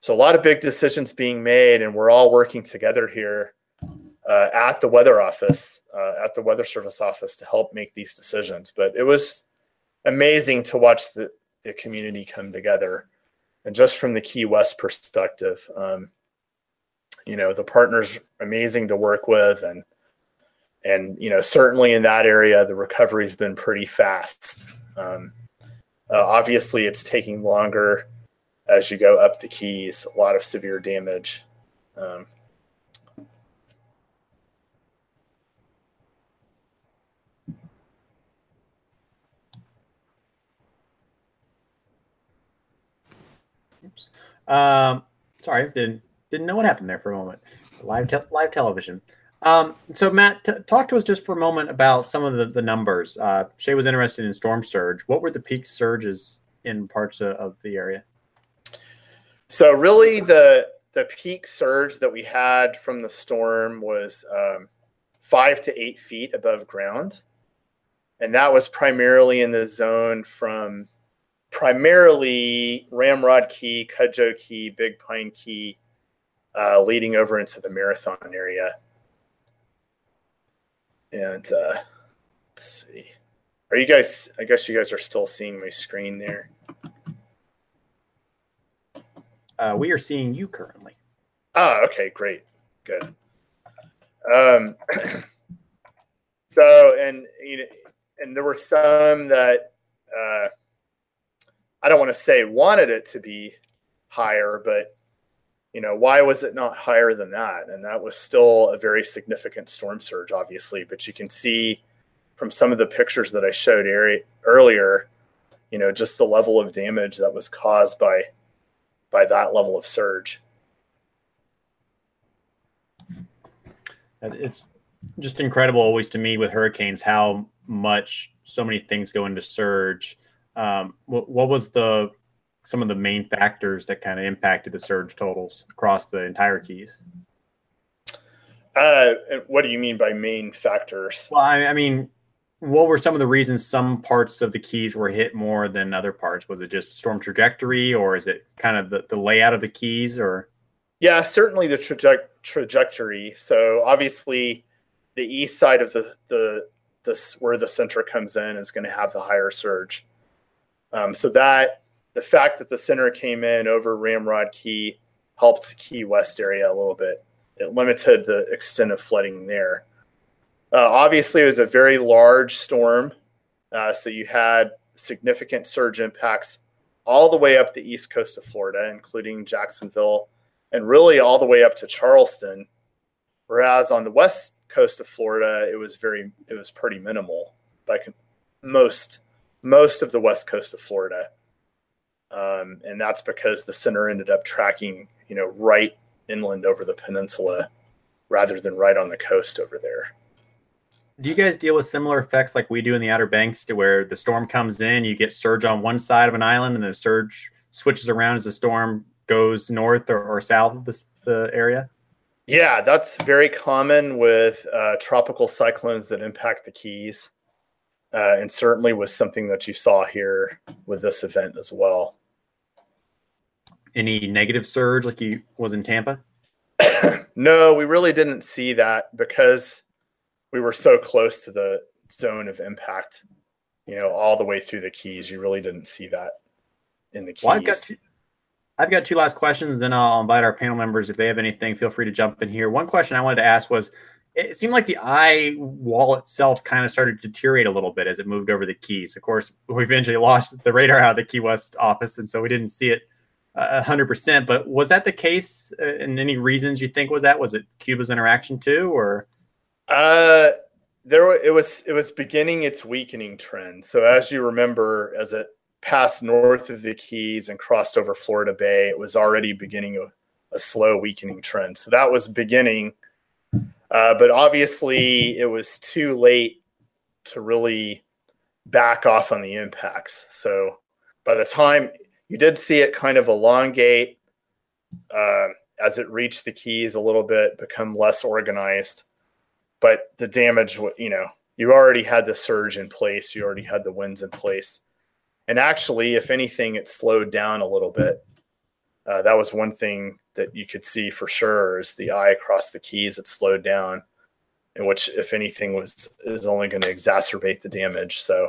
[SPEAKER 3] So a lot of big decisions being made, and we're all working together here uh, at the weather office, uh, at the weather service office to help make these decisions. But it was amazing to watch the, the community come together. And just from the Key West perspective, um, you know, the partners amazing to work with and and you know certainly in that area the recovery has been pretty fast um, uh, obviously it's taking longer as you go up the keys a lot of severe damage um,
[SPEAKER 2] Oops. Um, sorry, didn't didn't know what happened there for a moment. Live te- live television. Um, so Matt, t- talk to us just for a moment about some of the, the numbers. Uh, Shay was interested in storm surge. What were the peak surges in parts of, of the area?
[SPEAKER 3] So really, the the peak surge that we had from the storm was um, five to eight feet above ground, and that was primarily in the zone from primarily Ramrod Key, Cudjoe Key, Big Pine Key, uh, leading over into the Marathon area. And uh, let's see. Are you guys? I guess you guys are still seeing my screen there.
[SPEAKER 2] Uh, we are seeing you currently.
[SPEAKER 3] Ah, okay, great, good. Um, <clears throat> so and you know, and there were some that uh, I don't want to say wanted it to be higher, but you know why was it not higher than that? And that was still a very significant storm surge, obviously. But you can see from some of the pictures that I showed earlier, you know, just the level of damage that was caused by by that level of surge.
[SPEAKER 2] It's just incredible, always to me, with hurricanes, how much so many things go into surge. Um, what, what was the some of the main factors that kind of impacted the surge totals across the entire keys?
[SPEAKER 3] Uh, what do you mean by main factors?
[SPEAKER 2] Well, I, I mean, what were some of the reasons some parts of the keys were hit more than other parts? Was it just storm trajectory, or is it kind of the, the layout of the keys, or?
[SPEAKER 3] Yeah, certainly the traje- trajectory. So obviously, the east side of the the this where the center comes in is going to have the higher surge. Um, so that the fact that the center came in over Ramrod Key helped Key West area a little bit. It limited the extent of flooding there. Uh, obviously, it was a very large storm, uh, so you had significant surge impacts all the way up the east coast of Florida, including Jacksonville, and really all the way up to Charleston. Whereas on the west coast of Florida, it was very, it was pretty minimal by most most of the west coast of Florida, um, and that's because the center ended up tracking, you know, right inland over the peninsula rather than right on the coast over there
[SPEAKER 2] do you guys deal with similar effects like we do in the Outer Banks to where the storm comes in, you get surge on one side of an island and the surge switches around as the storm goes north or, or south of the, the area?
[SPEAKER 3] Yeah, that's very common with uh, tropical cyclones that impact the Keys. Uh, and certainly was something that you saw here with this event as well.
[SPEAKER 2] Any negative surge like you was in Tampa? <clears throat>
[SPEAKER 3] no, we really didn't see that because we were so close to the zone of impact, you know, all the way through the keys. You really didn't see that in the keys.
[SPEAKER 2] Well, I've got two, I've got two last questions. Then I'll invite our panel members if they have anything. Feel free to jump in here. One question I wanted to ask was: It seemed like the eye wall itself kind of started to deteriorate a little bit as it moved over the keys. Of course, <laughs> we eventually lost the radar out of the Key West office, and so we didn't see it uh, hundred percent. But was that the case? Uh, and any reasons you think was that? Was it Cuba's interaction too, or?
[SPEAKER 3] Uh, there it was. It was beginning its weakening trend. So as you remember, as it passed north of the Keys and crossed over Florida Bay, it was already beginning a, a slow weakening trend. So that was beginning. Uh, but obviously, it was too late to really back off on the impacts. So by the time you did see it kind of elongate uh, as it reached the keys a little bit, become less organized. But the damage, you know, you already had the surge in place, you already had the winds in place. And actually, if anything, it slowed down a little bit. Uh, that was one thing that you could see for sure is the eye across the keys. It slowed down, and which, if anything, was is only going to exacerbate the damage. So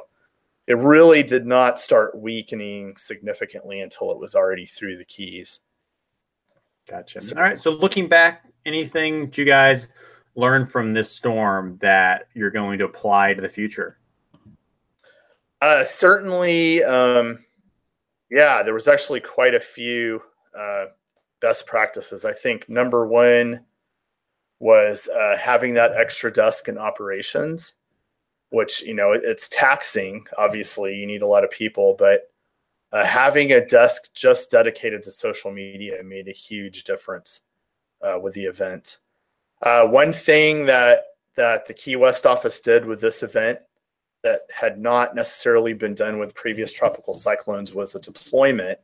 [SPEAKER 3] it really did not start weakening significantly until it was already through the keys.
[SPEAKER 2] Gotcha. All right. So looking back, anything did you guys learn from this storm that you're going to apply to the future?
[SPEAKER 3] Uh, certainly, um, yeah, there was actually quite a few uh, best practices. I think number one was uh, having that extra desk in operations which you know it's taxing. Obviously, you need a lot of people, but uh, having a desk just dedicated to social media made a huge difference uh, with the event. Uh, one thing that that the Key West office did with this event that had not necessarily been done with previous tropical cyclones was a deployment.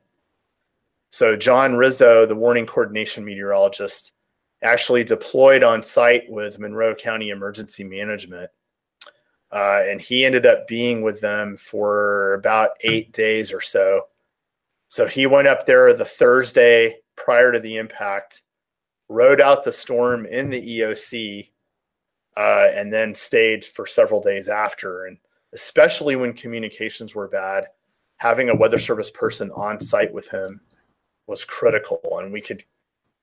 [SPEAKER 3] So John Rizzo, the warning coordination meteorologist, actually deployed on site with Monroe County Emergency Management uh, and he ended up being with them for about eight days or so. So he went up there the Thursday prior to the impact, rode out the storm in the EOC, uh, and then stayed for several days after. And especially when communications were bad, having a weather service person on site with him was critical. And we could,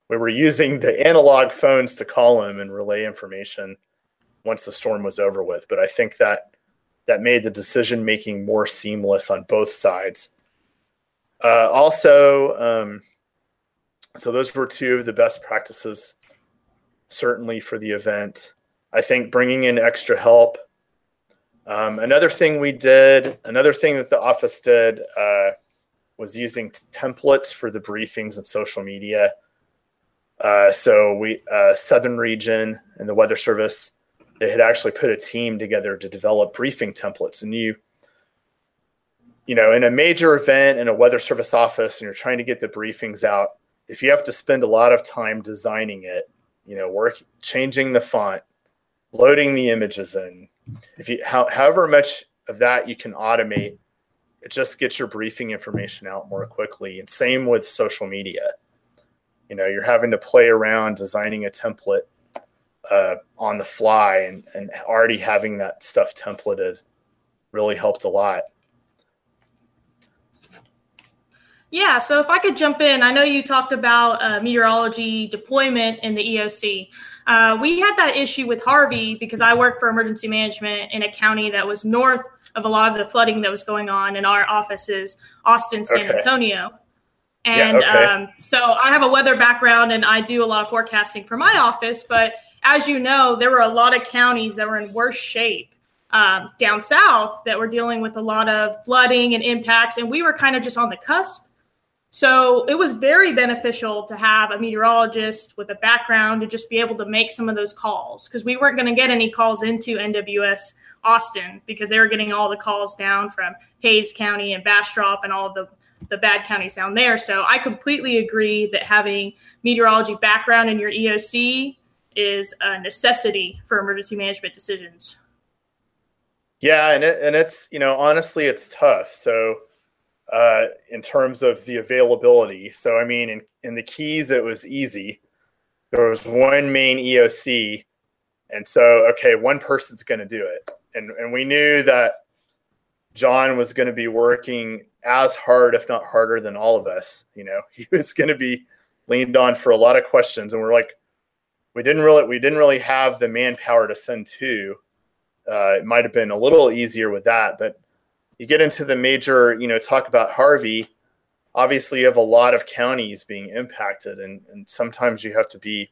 [SPEAKER 3] we were using the analog phones to call him and relay information once the storm was over with. But I think that that made the decision making more seamless on both sides. Uh, also, um, so those were two of the best practices, certainly for the event. I think bringing in extra help. Um, another thing we did, another thing that the office did, uh, was using t- templates for the briefings and social media. Uh, so we, uh, Southern Region and the Weather Service they had actually put a team together to develop briefing templates. And you, you know, in a major event in a weather service office, and you're trying to get the briefings out, if you have to spend a lot of time designing it, you know, work changing the font, loading the images in, if you how, however much of that you can automate, it just gets your briefing information out more quickly. And same with social media. You know, you're having to play around designing a template uh, on the fly and, and already having that stuff templated really helped a lot.
[SPEAKER 4] Yeah, so if I could jump in, I know you talked about uh, meteorology deployment in the EOC. Uh, we had that issue with Harvey because I work for emergency management in a county that was north of a lot of the flooding that was going on, in our offices, Austin, San okay. Antonio. And yeah, okay. um, so I have a weather background and I do a lot of forecasting for my office, but as you know, there were a lot of counties that were in worse shape um, down south that were dealing with a lot of flooding and impacts, and we were kind of just on the cusp. So it was very beneficial to have a meteorologist with a background to just be able to make some of those calls because we weren't going to get any calls into NWS Austin because they were getting all the calls down from Hays County and Bastrop and all the the bad counties down there. So I completely agree that having meteorology background in your EOC is a necessity for emergency management decisions.
[SPEAKER 3] Yeah, and it, and it's you know honestly it's tough. So uh, in terms of the availability, so I mean in in the keys it was easy. There was one main EOC, and so okay, one person's going to do it, and and we knew that John was going to be working as hard, if not harder, than all of us. You know, <laughs> he was going to be leaned on for a lot of questions, and we're like, we didn't really we didn't really have the manpower to send two. Uh, it might have been a little easier with that, but you get into the major, you know, talk about Harvey. Obviously, you have a lot of counties being impacted, and, and sometimes you have to be,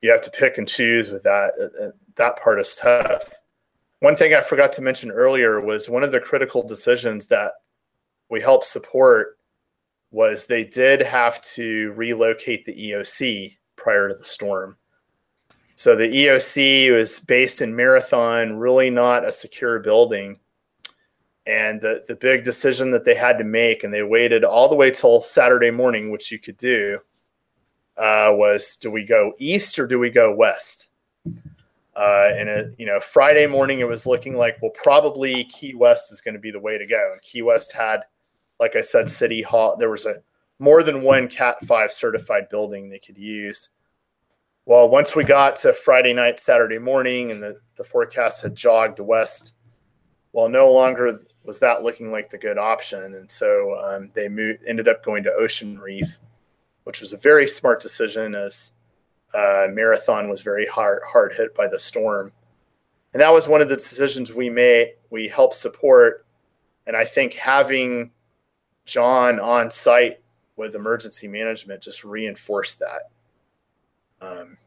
[SPEAKER 3] you have to pick and choose with that. Uh, uh that part is tough. One thing I forgot to mention earlier was one of the critical decisions that we helped support was they did have to relocate the EOC prior to the storm. So the EOC was based in Marathon, really not a secure building. and the the big decision that they had to make, and they waited all the way till Saturday morning, which you could do, uh, was do we go east or do we go west? Uh, and it, you know, Friday morning it was looking like well, probably Key West is going to be the way to go. And Key West had, like I said, City Hall. There was a more than one Cat Five certified building they could use. Well, once we got to Friday night, Saturday morning, and the, the forecast had jogged west, well, no longer was that looking like the good option. And so um, they moved, ended up going to Ocean Reef, which was a very smart decision as uh, Marathon was very hard, hard hit by the storm. And that was one of the decisions we made. We helped support. And I think having John on site with emergency management just reinforced that. Um,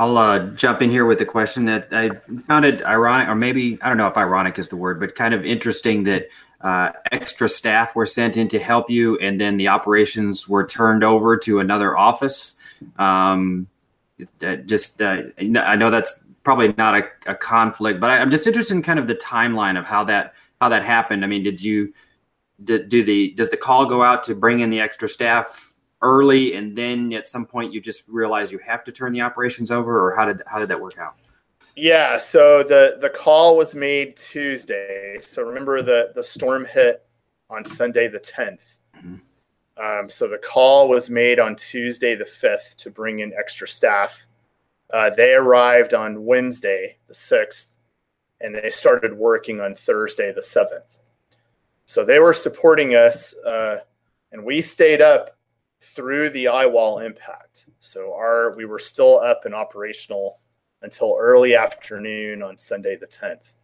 [SPEAKER 5] I'll uh, jump in here with a question that I found it ironic, or maybe I don't know if ironic is the word, but kind of interesting that uh, extra staff were sent in to help you, and then the operations were turned over to another office. Um, uh, just uh, I know that's probably not a, a conflict, but I, am just interested in kind of the timeline of how that how that happened. I mean, did you did, do the does the call go out to bring in the extra staff early and then at some point you just realize you have to turn the operations over or how did how did that work out
[SPEAKER 3] yeah so the the call was made tuesday so remember the the storm hit on sunday the 10th mm-hmm. um, so the call was made on tuesday the 5th to bring in extra staff uh, they arrived on wednesday the 6th and they started working on thursday the 7th so they were supporting us uh, and we stayed up through the eye wall impact. So our we were still up and operational until early afternoon on Sunday the 10th.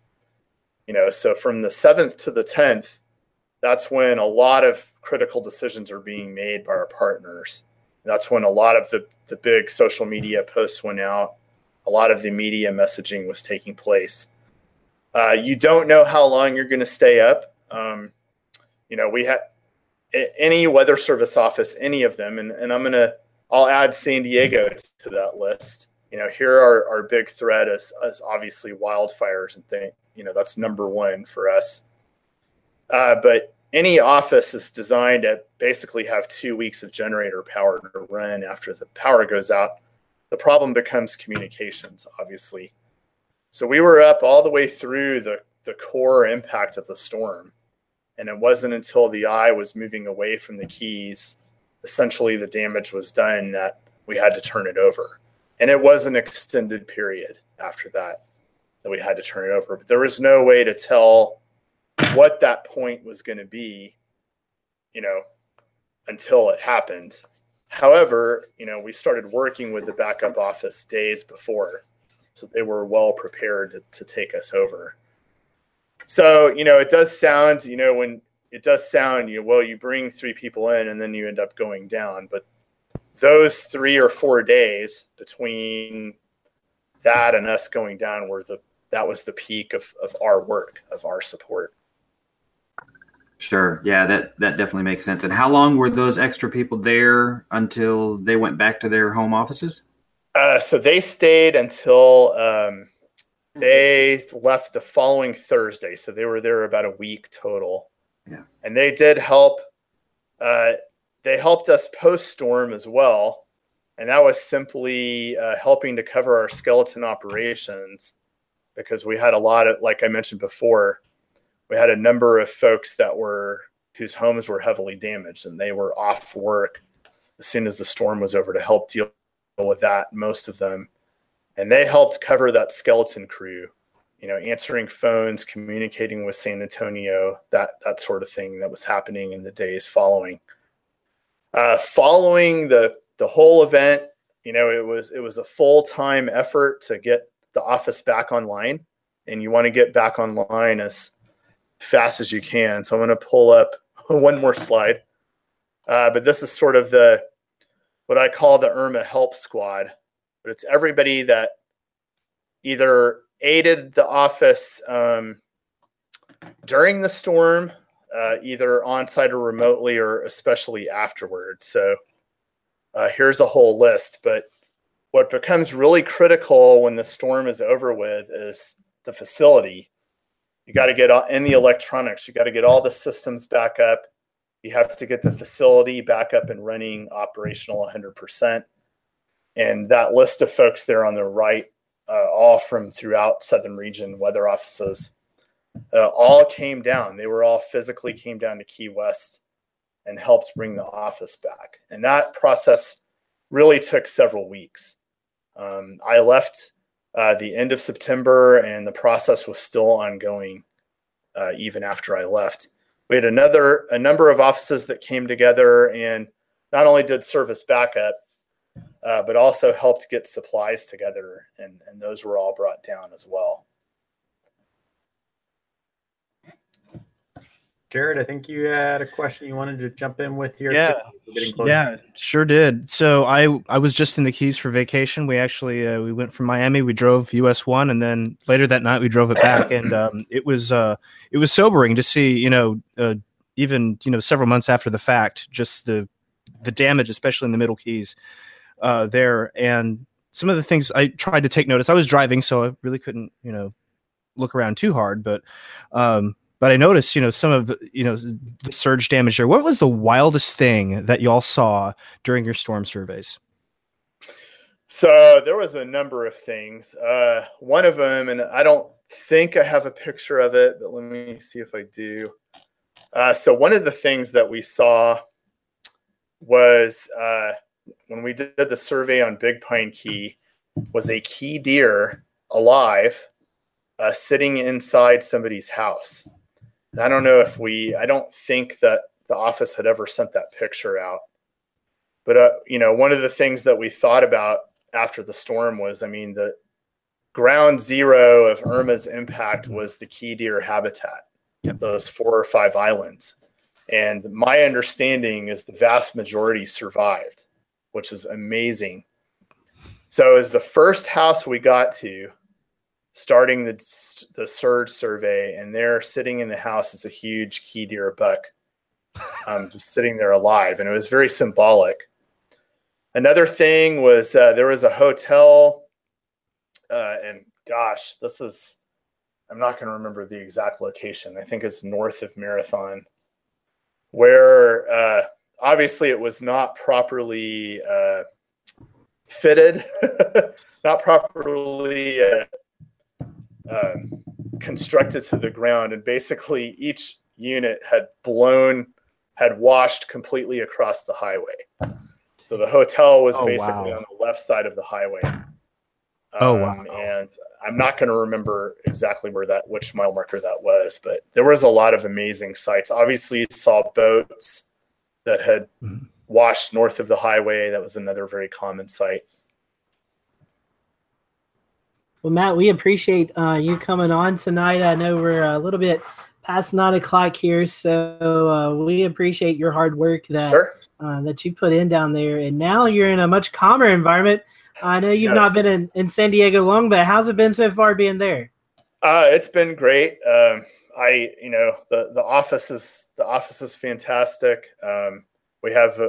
[SPEAKER 3] You know, so from the 7th to the 10th, that's when a lot of critical decisions are being made by our partners. That's when a lot of the, the big social media posts went out. A lot of the media messaging was taking place. Uh, you don't know how long you're going to stay up. Um, you know, we had any weather service office, any of them, and, and I'm gonna I'll add San Diego to that list. You know, here are our big threat is, is obviously wildfires and thing. You know, that's number one for us. Uh, but any office is designed to basically have two weeks of generator power to run after the power goes out. The problem becomes communications, obviously. So we were up all the way through the, the core impact of the storm. And it wasn't until the eye was moving away from the keys, essentially the damage was done that we had to turn it over. And it was an extended period after that that we had to turn it over. But there was no way to tell what that point was going to be, you know, until it happened. However, you know, we started working with the backup office days before, so they were well prepared to, to take us over. So, you know, it does sound, you know, when it does sound, you know, well, you bring three people in and then you end up going down. But those three or four days between that and us going down were the that was the peak of, of our work, of our support.
[SPEAKER 5] Sure. Yeah, that that definitely makes sense. And how long were those extra people there until they went back to their home offices?
[SPEAKER 3] Uh, so they stayed until um, they left the following Thursday, so they were there about a week total.
[SPEAKER 5] Yeah,
[SPEAKER 3] and they did help. Uh, they helped us post storm as well, and that was simply uh, helping to cover our skeleton operations because we had a lot of, like I mentioned before, we had a number of folks that were whose homes were heavily damaged, and they were off work as soon as the storm was over to help deal with that. Most of them and they helped cover that skeleton crew you know answering phones communicating with san antonio that that sort of thing that was happening in the days following uh, following the the whole event you know it was it was a full-time effort to get the office back online. And you want to get back online as fast as you can. So i'm going to pull up <laughs> one more slide. Uh, but this is sort of the what i call the irma help squad. But it's everybody that either aided the office um, during the storm, uh, either on site or remotely, or especially afterward. So uh, here's a whole list. But what becomes really critical when the storm is over with is the facility. You got to get in the electronics. You got to get all the systems back up. You have to get the facility back up and running operational 100%. And that list of folks there on the right, uh, all from throughout Southern Region weather offices, uh, all came down. They were all physically came down to Key West and helped bring the office back. And that process really took several weeks. Um, I left uh, the end of September, and the process was still ongoing uh, even after I left. We had another a number of offices that came together and not only did service backup, uh, but also helped get supplies together, and, and those were all brought down as well.
[SPEAKER 2] Jared, I think you had a question you wanted to jump in with here.
[SPEAKER 6] Yeah, yeah, sure did. So I I was just in the Keys for vacation. We actually uh, we went from Miami. We drove US one, and then later that night we drove it back, and um, it was uh, it was sobering to see. You know, uh, even you know several months after the fact, just the the damage, especially in the Middle Keys, uh, there, and some of the things I tried to take notice. I was driving, so I really couldn't you know look around too hard, but. Um, but I noticed, you know, some of you know the surge damage there. What was the wildest thing that y'all saw during your storm surveys?
[SPEAKER 3] So there was a number of things. Uh, one of them, and I don't think I have a picture of it, but let me see if I do. Uh, so one of the things that we saw was uh, when we did the survey on Big Pine Key, was a key deer alive uh, sitting inside somebody's house. I don't know if we, I don't think that the office had ever sent that picture out. But, uh, you know, one of the things that we thought about after the storm was, I mean, the ground zero of Irma's impact was the key deer habitat, yep. those four or five islands. And my understanding is the vast majority survived, which is amazing. So, as the first house we got to, starting the the surge survey, and they're sitting in the house is a huge key deer buck, um, <laughs> just sitting there alive, and it was very symbolic. Another thing was uh, there was a hotel, uh, and gosh, this is I'm not going to remember the exact location. I think it's north of Marathon, where uh, obviously it was not properly uh, fitted, <laughs> not properly uh, um, constructed to the ground, and basically each unit had blown, had washed completely across the highway. So the hotel was oh, basically wow. on the left side of the highway.
[SPEAKER 6] Oh, um, oh wow!
[SPEAKER 3] And I'm not going to remember exactly where that, which mile marker that was, but there was a lot of amazing sights. Obviously, you saw boats that had mm-hmm. washed north of the highway. That was another very common sight.
[SPEAKER 1] Well, Matt, we appreciate uh, you coming on tonight. I know we're a little bit past nine o'clock here, so uh, we appreciate your hard work that sure. uh, that you put in down there. And now you're in a much calmer environment. I know you've yes. not been in, in San Diego long, but how's it been so far being there?
[SPEAKER 3] Uh, it's been great. Um, I, you know, the the office is the office is fantastic. Um, we have uh,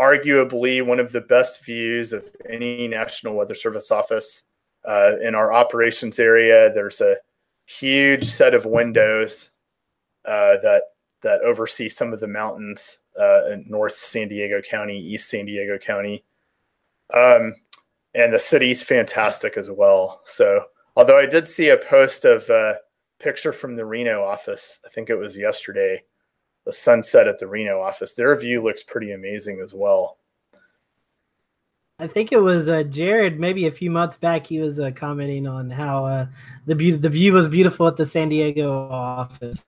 [SPEAKER 3] arguably one of the best views of any National Weather Service office uh, in our operations area, there's a huge set of windows uh, that that oversee some of the mountains uh, in North San Diego County, East San Diego County, um, and the city's fantastic as well. So, although I did see a post of a picture from the Reno office, I think it was yesterday, the sunset at the Reno office. Their view looks pretty amazing as well.
[SPEAKER 1] I think it was uh, Jared. Maybe a few months back, he was uh, commenting on how uh, the be- the view was beautiful at the San Diego office.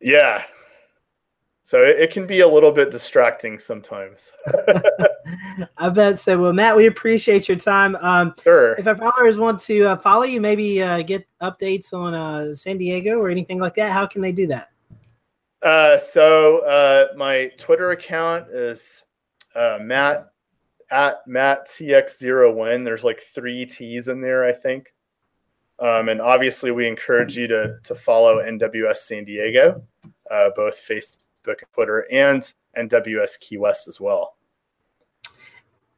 [SPEAKER 3] Yeah, so it, it can be a little bit distracting sometimes. <laughs> <laughs>
[SPEAKER 1] I bet so. Well, Matt, we appreciate your time. Um,
[SPEAKER 3] sure.
[SPEAKER 1] If our followers want to uh, follow you, maybe uh, get updates on uh, San Diego or anything like that, how can they do that?
[SPEAKER 3] so my Twitter account is Matt at Matt TX01. There's like three T's in there, I think. Um, and obviously, we encourage you to to follow NWS San Diego, uh, both Facebook and Twitter, and NWS Key West as well.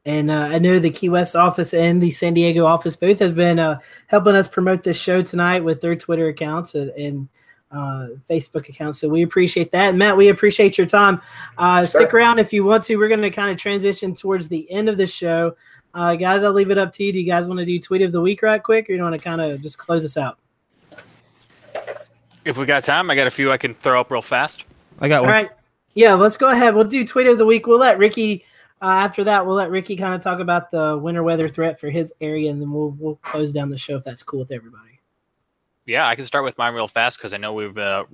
[SPEAKER 1] And uh, I know the Key West office and the San Diego office both have been uh, helping us promote this show tonight with their Twitter accounts and, and uh, Facebook account. So we appreciate that. Matt, we appreciate your time. Uh, sure. Stick around if you want to. We're going to kind of transition towards the end of the show. Uh, guys, I'll leave it up to you. Do you guys want to do tweet of the week right quick, or you want to kind of just close this out?
[SPEAKER 7] If we got time, I got a few I can throw up real fast.
[SPEAKER 6] I got one.
[SPEAKER 1] All right. Yeah, let's go ahead. We'll do tweet of the week. We'll let Ricky. Uh, after that, we'll let Ricky kind of talk about the winter weather threat for his area, and then we'll we'll close down the show if that's cool with everybody.
[SPEAKER 7] Yeah, I can start with mine real fast because I know we've uh,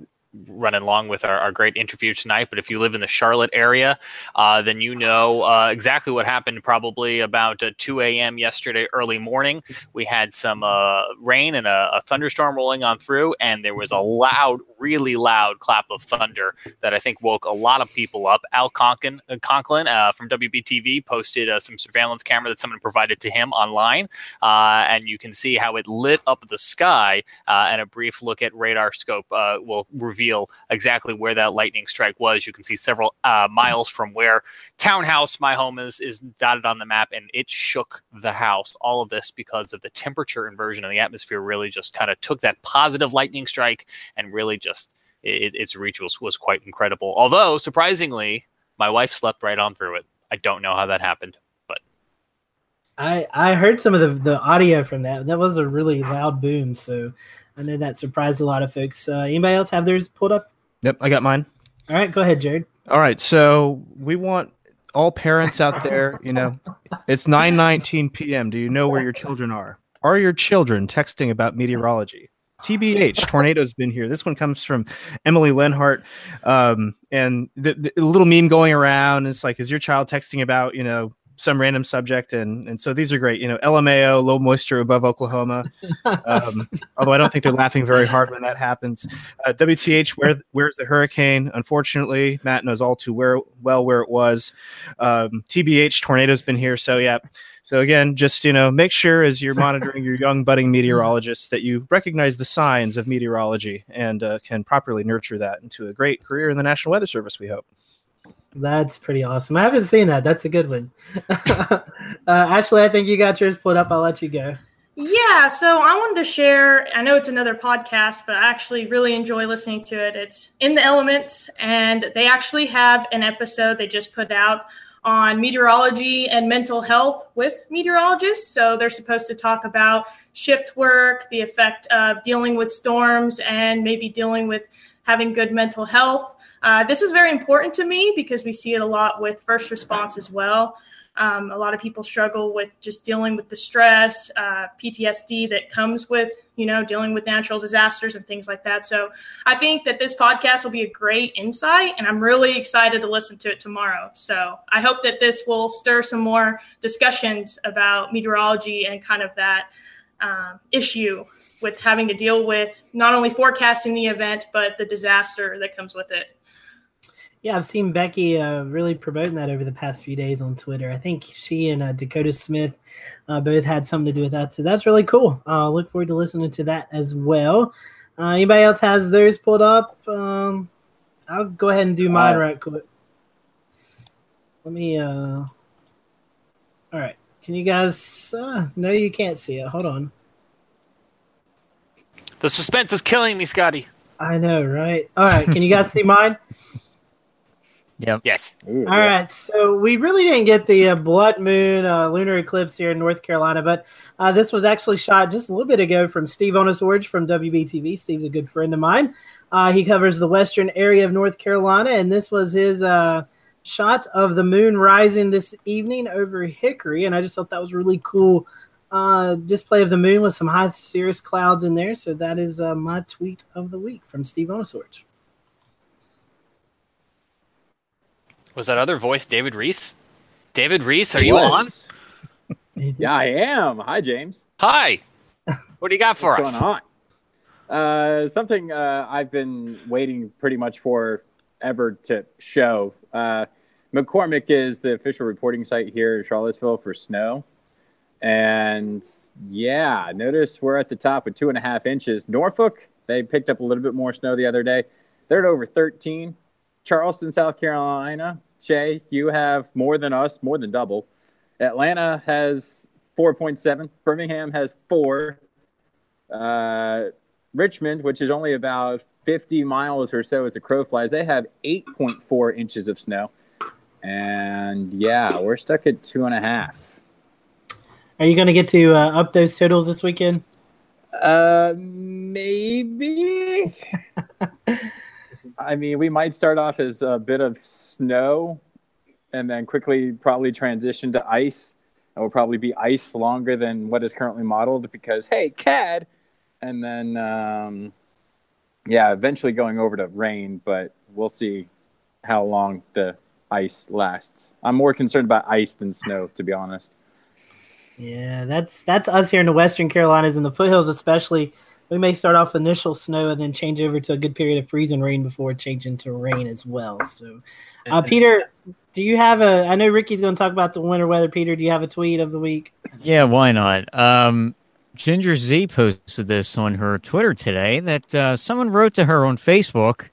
[SPEAKER 7] running along with our, our great interview tonight. But if you live in the Charlotte area, uh, then you know uh, exactly what happened probably about uh, 2 a.m. yesterday early morning. We had some uh, rain and a, a, thunderstorm rolling on through, and there was a loud, really loud clap of thunder that I think woke a lot of people up. Al Conklin, uh, Conklin uh, from WBTV posted some surveillance camera that someone provided to him online, and you can see how it lit up the sky. and a brief look at RadarScope will reveal reveal exactly where that lightning strike was. You can see several uh, miles from where Townhouse, my home is, is dotted on the map, and it shook the house. All of this because of the temperature inversion of the atmosphere really just kind of took that positive lightning strike and really just it, its reach was, was quite incredible. Although, surprisingly, my wife slept right on through it. I don't know how that happened. but
[SPEAKER 1] I I heard some of the, the audio from that. That was a really loud boom. So I know that surprised a lot of folks. Uh, anybody else have theirs pulled up?
[SPEAKER 6] Yep, I got mine.
[SPEAKER 1] All right, go ahead, Jared.
[SPEAKER 6] All right, so we want all parents out there, you know, it's 9:19 p.m. Do you know where your children are? Are your children texting about meteorology? TBH, tornado's been here. This one comes from Emily Lenhart. Um, and the, the little meme going around is like, is your child texting about, you know, some random subject and and so these are great you know lmao low moisture above oklahoma. Um, <laughs> although i don't think they're laughing very hard when that happens. Uh, wth where where's the hurricane? Unfortunately matt knows all too where, well where it was. Um, tbh tornado's been here so yeah. So again just you know make sure as you're monitoring your young budding meteorologists that you recognize the signs of meteorology and uh, can properly nurture that into a great career in the national weather service we hope
[SPEAKER 1] that's pretty awesome. I haven't seen that. That's a good one. <laughs> uh, Ashley, I think you got yours pulled up. I'll let you go.
[SPEAKER 4] Yeah, so I wanted to share. I know it's another podcast, but I actually really enjoy listening to it. It's In the Elements, and they actually have an episode they just put out on meteorology and mental health with meteorologists. So they're supposed to talk about shift work, the effect of dealing with storms, and maybe dealing with having good mental health. Uh, this is very important to me because we see it a lot with first response as well. Um, a lot of people struggle with just dealing with the stress, uh, PTSD that comes with, you know, dealing with natural disasters and things like that. So I think that this podcast will be a great insight, and I'm really excited to listen to it tomorrow. So I hope that this will stir some more discussions about meteorology and kind of that um, issue with having to deal with not only forecasting the event, but the disaster that comes with it.
[SPEAKER 1] Yeah, I've seen Becky uh, really promoting that over the past few days on Twitter. I think she and uh, Dakota Smith uh, both had something to do with that, so that's really cool. Uh, look forward to listening to that as well. Uh, anybody else has theirs pulled up? Um, I'll go ahead and do mine uh, right quick. Let me. Uh, all right, can you guys? Uh, no, you can't see it. Hold on.
[SPEAKER 7] The suspense is killing me, Scotty.
[SPEAKER 1] I know, right? All right, can you guys see mine? <laughs>
[SPEAKER 7] Yep. Yes.
[SPEAKER 1] Ooh, All yeah. right. So we really didn't get the uh, blood moon uh, lunar eclipse here in North Carolina, but uh, this was actually shot just a little bit ago from Steve Onosorge from WBTV. Steve's a good friend of mine. Uh, he covers the western area of North Carolina, and this was his uh, shot of the moon rising this evening over Hickory. And I just thought that was really cool uh, display of the moon with some high cirrus clouds in there. So that is my tweet of the week from Steve Onosorge.
[SPEAKER 7] Was that other voice David Reese? David Reese, are you on? <laughs>
[SPEAKER 8] yeah, I am. Hi, James.
[SPEAKER 7] Hi. What do you got <laughs> for
[SPEAKER 8] What's us? Going on? Uh, something uh, I've been waiting pretty much for ever to show. Uh, McCormick is the official reporting site here in Charlottesville for snow. And yeah, notice we're at the top with two and a half inches. Norfolk, they picked up a little bit more snow the other day. They're at over 13. Charleston, South Carolina, Shay, you have more than us, more than double. Atlanta has 4.7. Birmingham has four. Uh, Richmond, which is only about 50 miles or so as the crow flies, they have 8.4 inches of snow. And yeah, we're stuck at two and a half.
[SPEAKER 1] Are you going to get to uh, up those totals this weekend?
[SPEAKER 8] Uh, maybe. <laughs> I mean, we might start off as a bit of snow and then quickly probably transition to ice. It will probably be ice longer than what is currently modeled because, hey, CAD. And then, um, yeah, eventually going over to rain, but we'll see how long the ice lasts. I'm more concerned about ice than snow, to be honest.
[SPEAKER 1] Yeah, that's that's us here in the Western Carolinas and the foothills, especially. We may start off initial snow and then change over to a good period of freezing rain before changing to rain as well. So, uh, Peter, do you have a? I know Ricky's going to talk about the winter weather. Peter, do you have a tweet of the week?
[SPEAKER 9] Yeah, why not? Um, Ginger Zee posted this on her Twitter today that uh, someone wrote to her on Facebook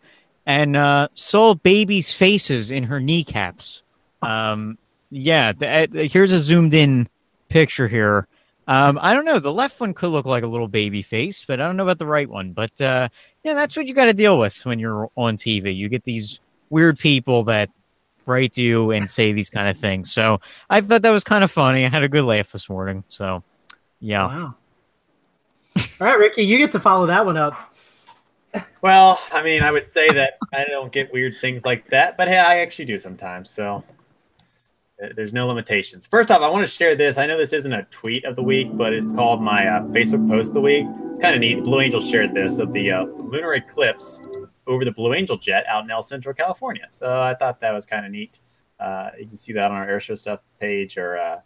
[SPEAKER 9] and uh, saw babies' faces in her kneecaps. Um, yeah, th- uh, here's a zoomed in picture here. Um, I don't know. The left one could look like a little baby face, but I don't know about the right one. But uh, yeah, that's what you got to deal with when you're on TV. You get these weird people that write to you and say these kind of things. So I thought that was kind of funny. I had a good laugh this morning. So yeah.
[SPEAKER 1] Wow. All right, Ricky, you get to follow that one up.
[SPEAKER 2] Well, I mean, I would say that I don't get weird things like that, but hey, I actually do sometimes. So there's no limitations. First off, I want to share this. I know this isn't a tweet of the week, but it's called my uh, Facebook post of the week. It's kind of neat. Blue Angel shared this of the uh, lunar eclipse over the Blue Angel jet out in El Centro, California. So I thought that was kind of neat. Uh, you can see that on our airshow stuff page or uh,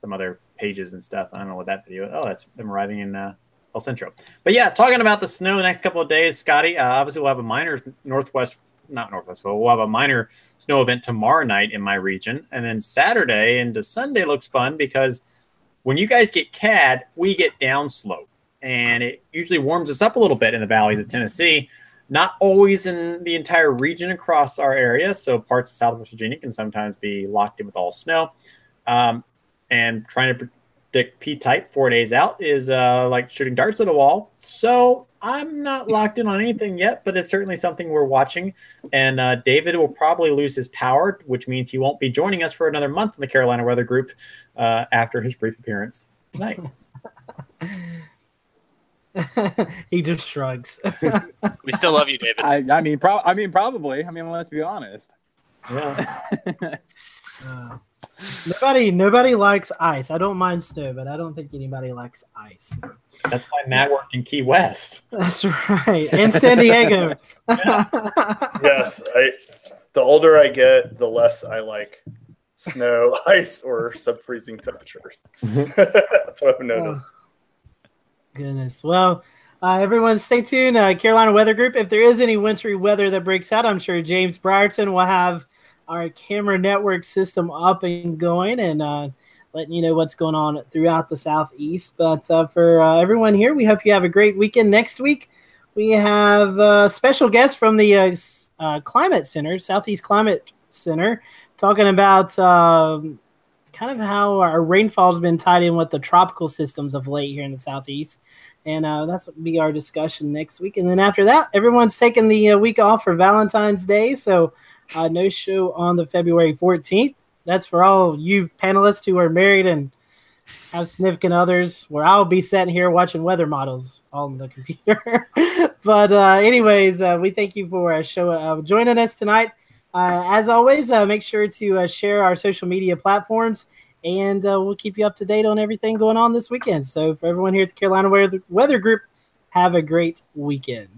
[SPEAKER 2] some other pages and stuff. I don't know what that video. Oh, that's them arriving in uh, El Centro. But yeah, talking about the snow the next couple of days, Scotty. Uh, obviously, we'll have a minor northwest, not northwest, but we'll have a minor snow event tomorrow night in my region, and then Saturday into Sunday looks fun because when you guys get CAD, we get downslope, and it usually warms us up a little bit in the valleys of Tennessee. Not always in the entire region across our area, so parts of Southwest Virginia can sometimes be locked in with all snow. Um, and trying to predict P type four days out is uh, like shooting darts at a wall. So I'm not locked in on anything yet, but it's certainly something we're watching. And uh, David will probably lose his power, which means he won't be joining us for another month in the Carolina Weather Group uh, after his brief appearance tonight. <laughs> <laughs>
[SPEAKER 1] he just shrugs. <laughs>
[SPEAKER 7] we still love you, David.
[SPEAKER 8] I, I mean, pro- I mean, probably. I mean, let's be honest.
[SPEAKER 2] Yeah.
[SPEAKER 1] Nobody, nobody likes ice. I don't mind snow, but I don't think anybody likes ice.
[SPEAKER 2] That's why Matt worked in Key West. <laughs>
[SPEAKER 1] That's right, and San Diego. <laughs>
[SPEAKER 3] yes, I. The older I get, the less I like snow, <laughs> ice, or sub-freezing temperatures. That's what I've noticed.
[SPEAKER 1] Oh, goodness. Well, uh, everyone, stay tuned. Uh, Carolina Weather Group. If there is any wintry weather that breaks out, I'm sure James Brierton will have our camera network system up and going and uh, letting you know what's going on throughout the southeast. But uh, for uh, everyone here, we hope you have a great weekend. Next week, we have a special guest from the uh, uh, Climate Center, Southeast Climate Center, talking about um, kind of how our rainfall has been tied in with the tropical systems of late here in the southeast. And uh, that's be our discussion next week. And then after that, everyone's taking the week off for Valentine's Day. So uh, no show on the February 14th. That's for all you panelists who are married and have significant others, where I'll be sitting here watching weather models on the computer. <laughs> but uh, anyways, uh, we thank you for uh, show uh, joining us tonight. Uh, as always, make sure to share our social media platforms, and we'll keep you up to date on everything going on this weekend. So, for everyone here at the Carolina Weather, Weather Group, have a great weekend.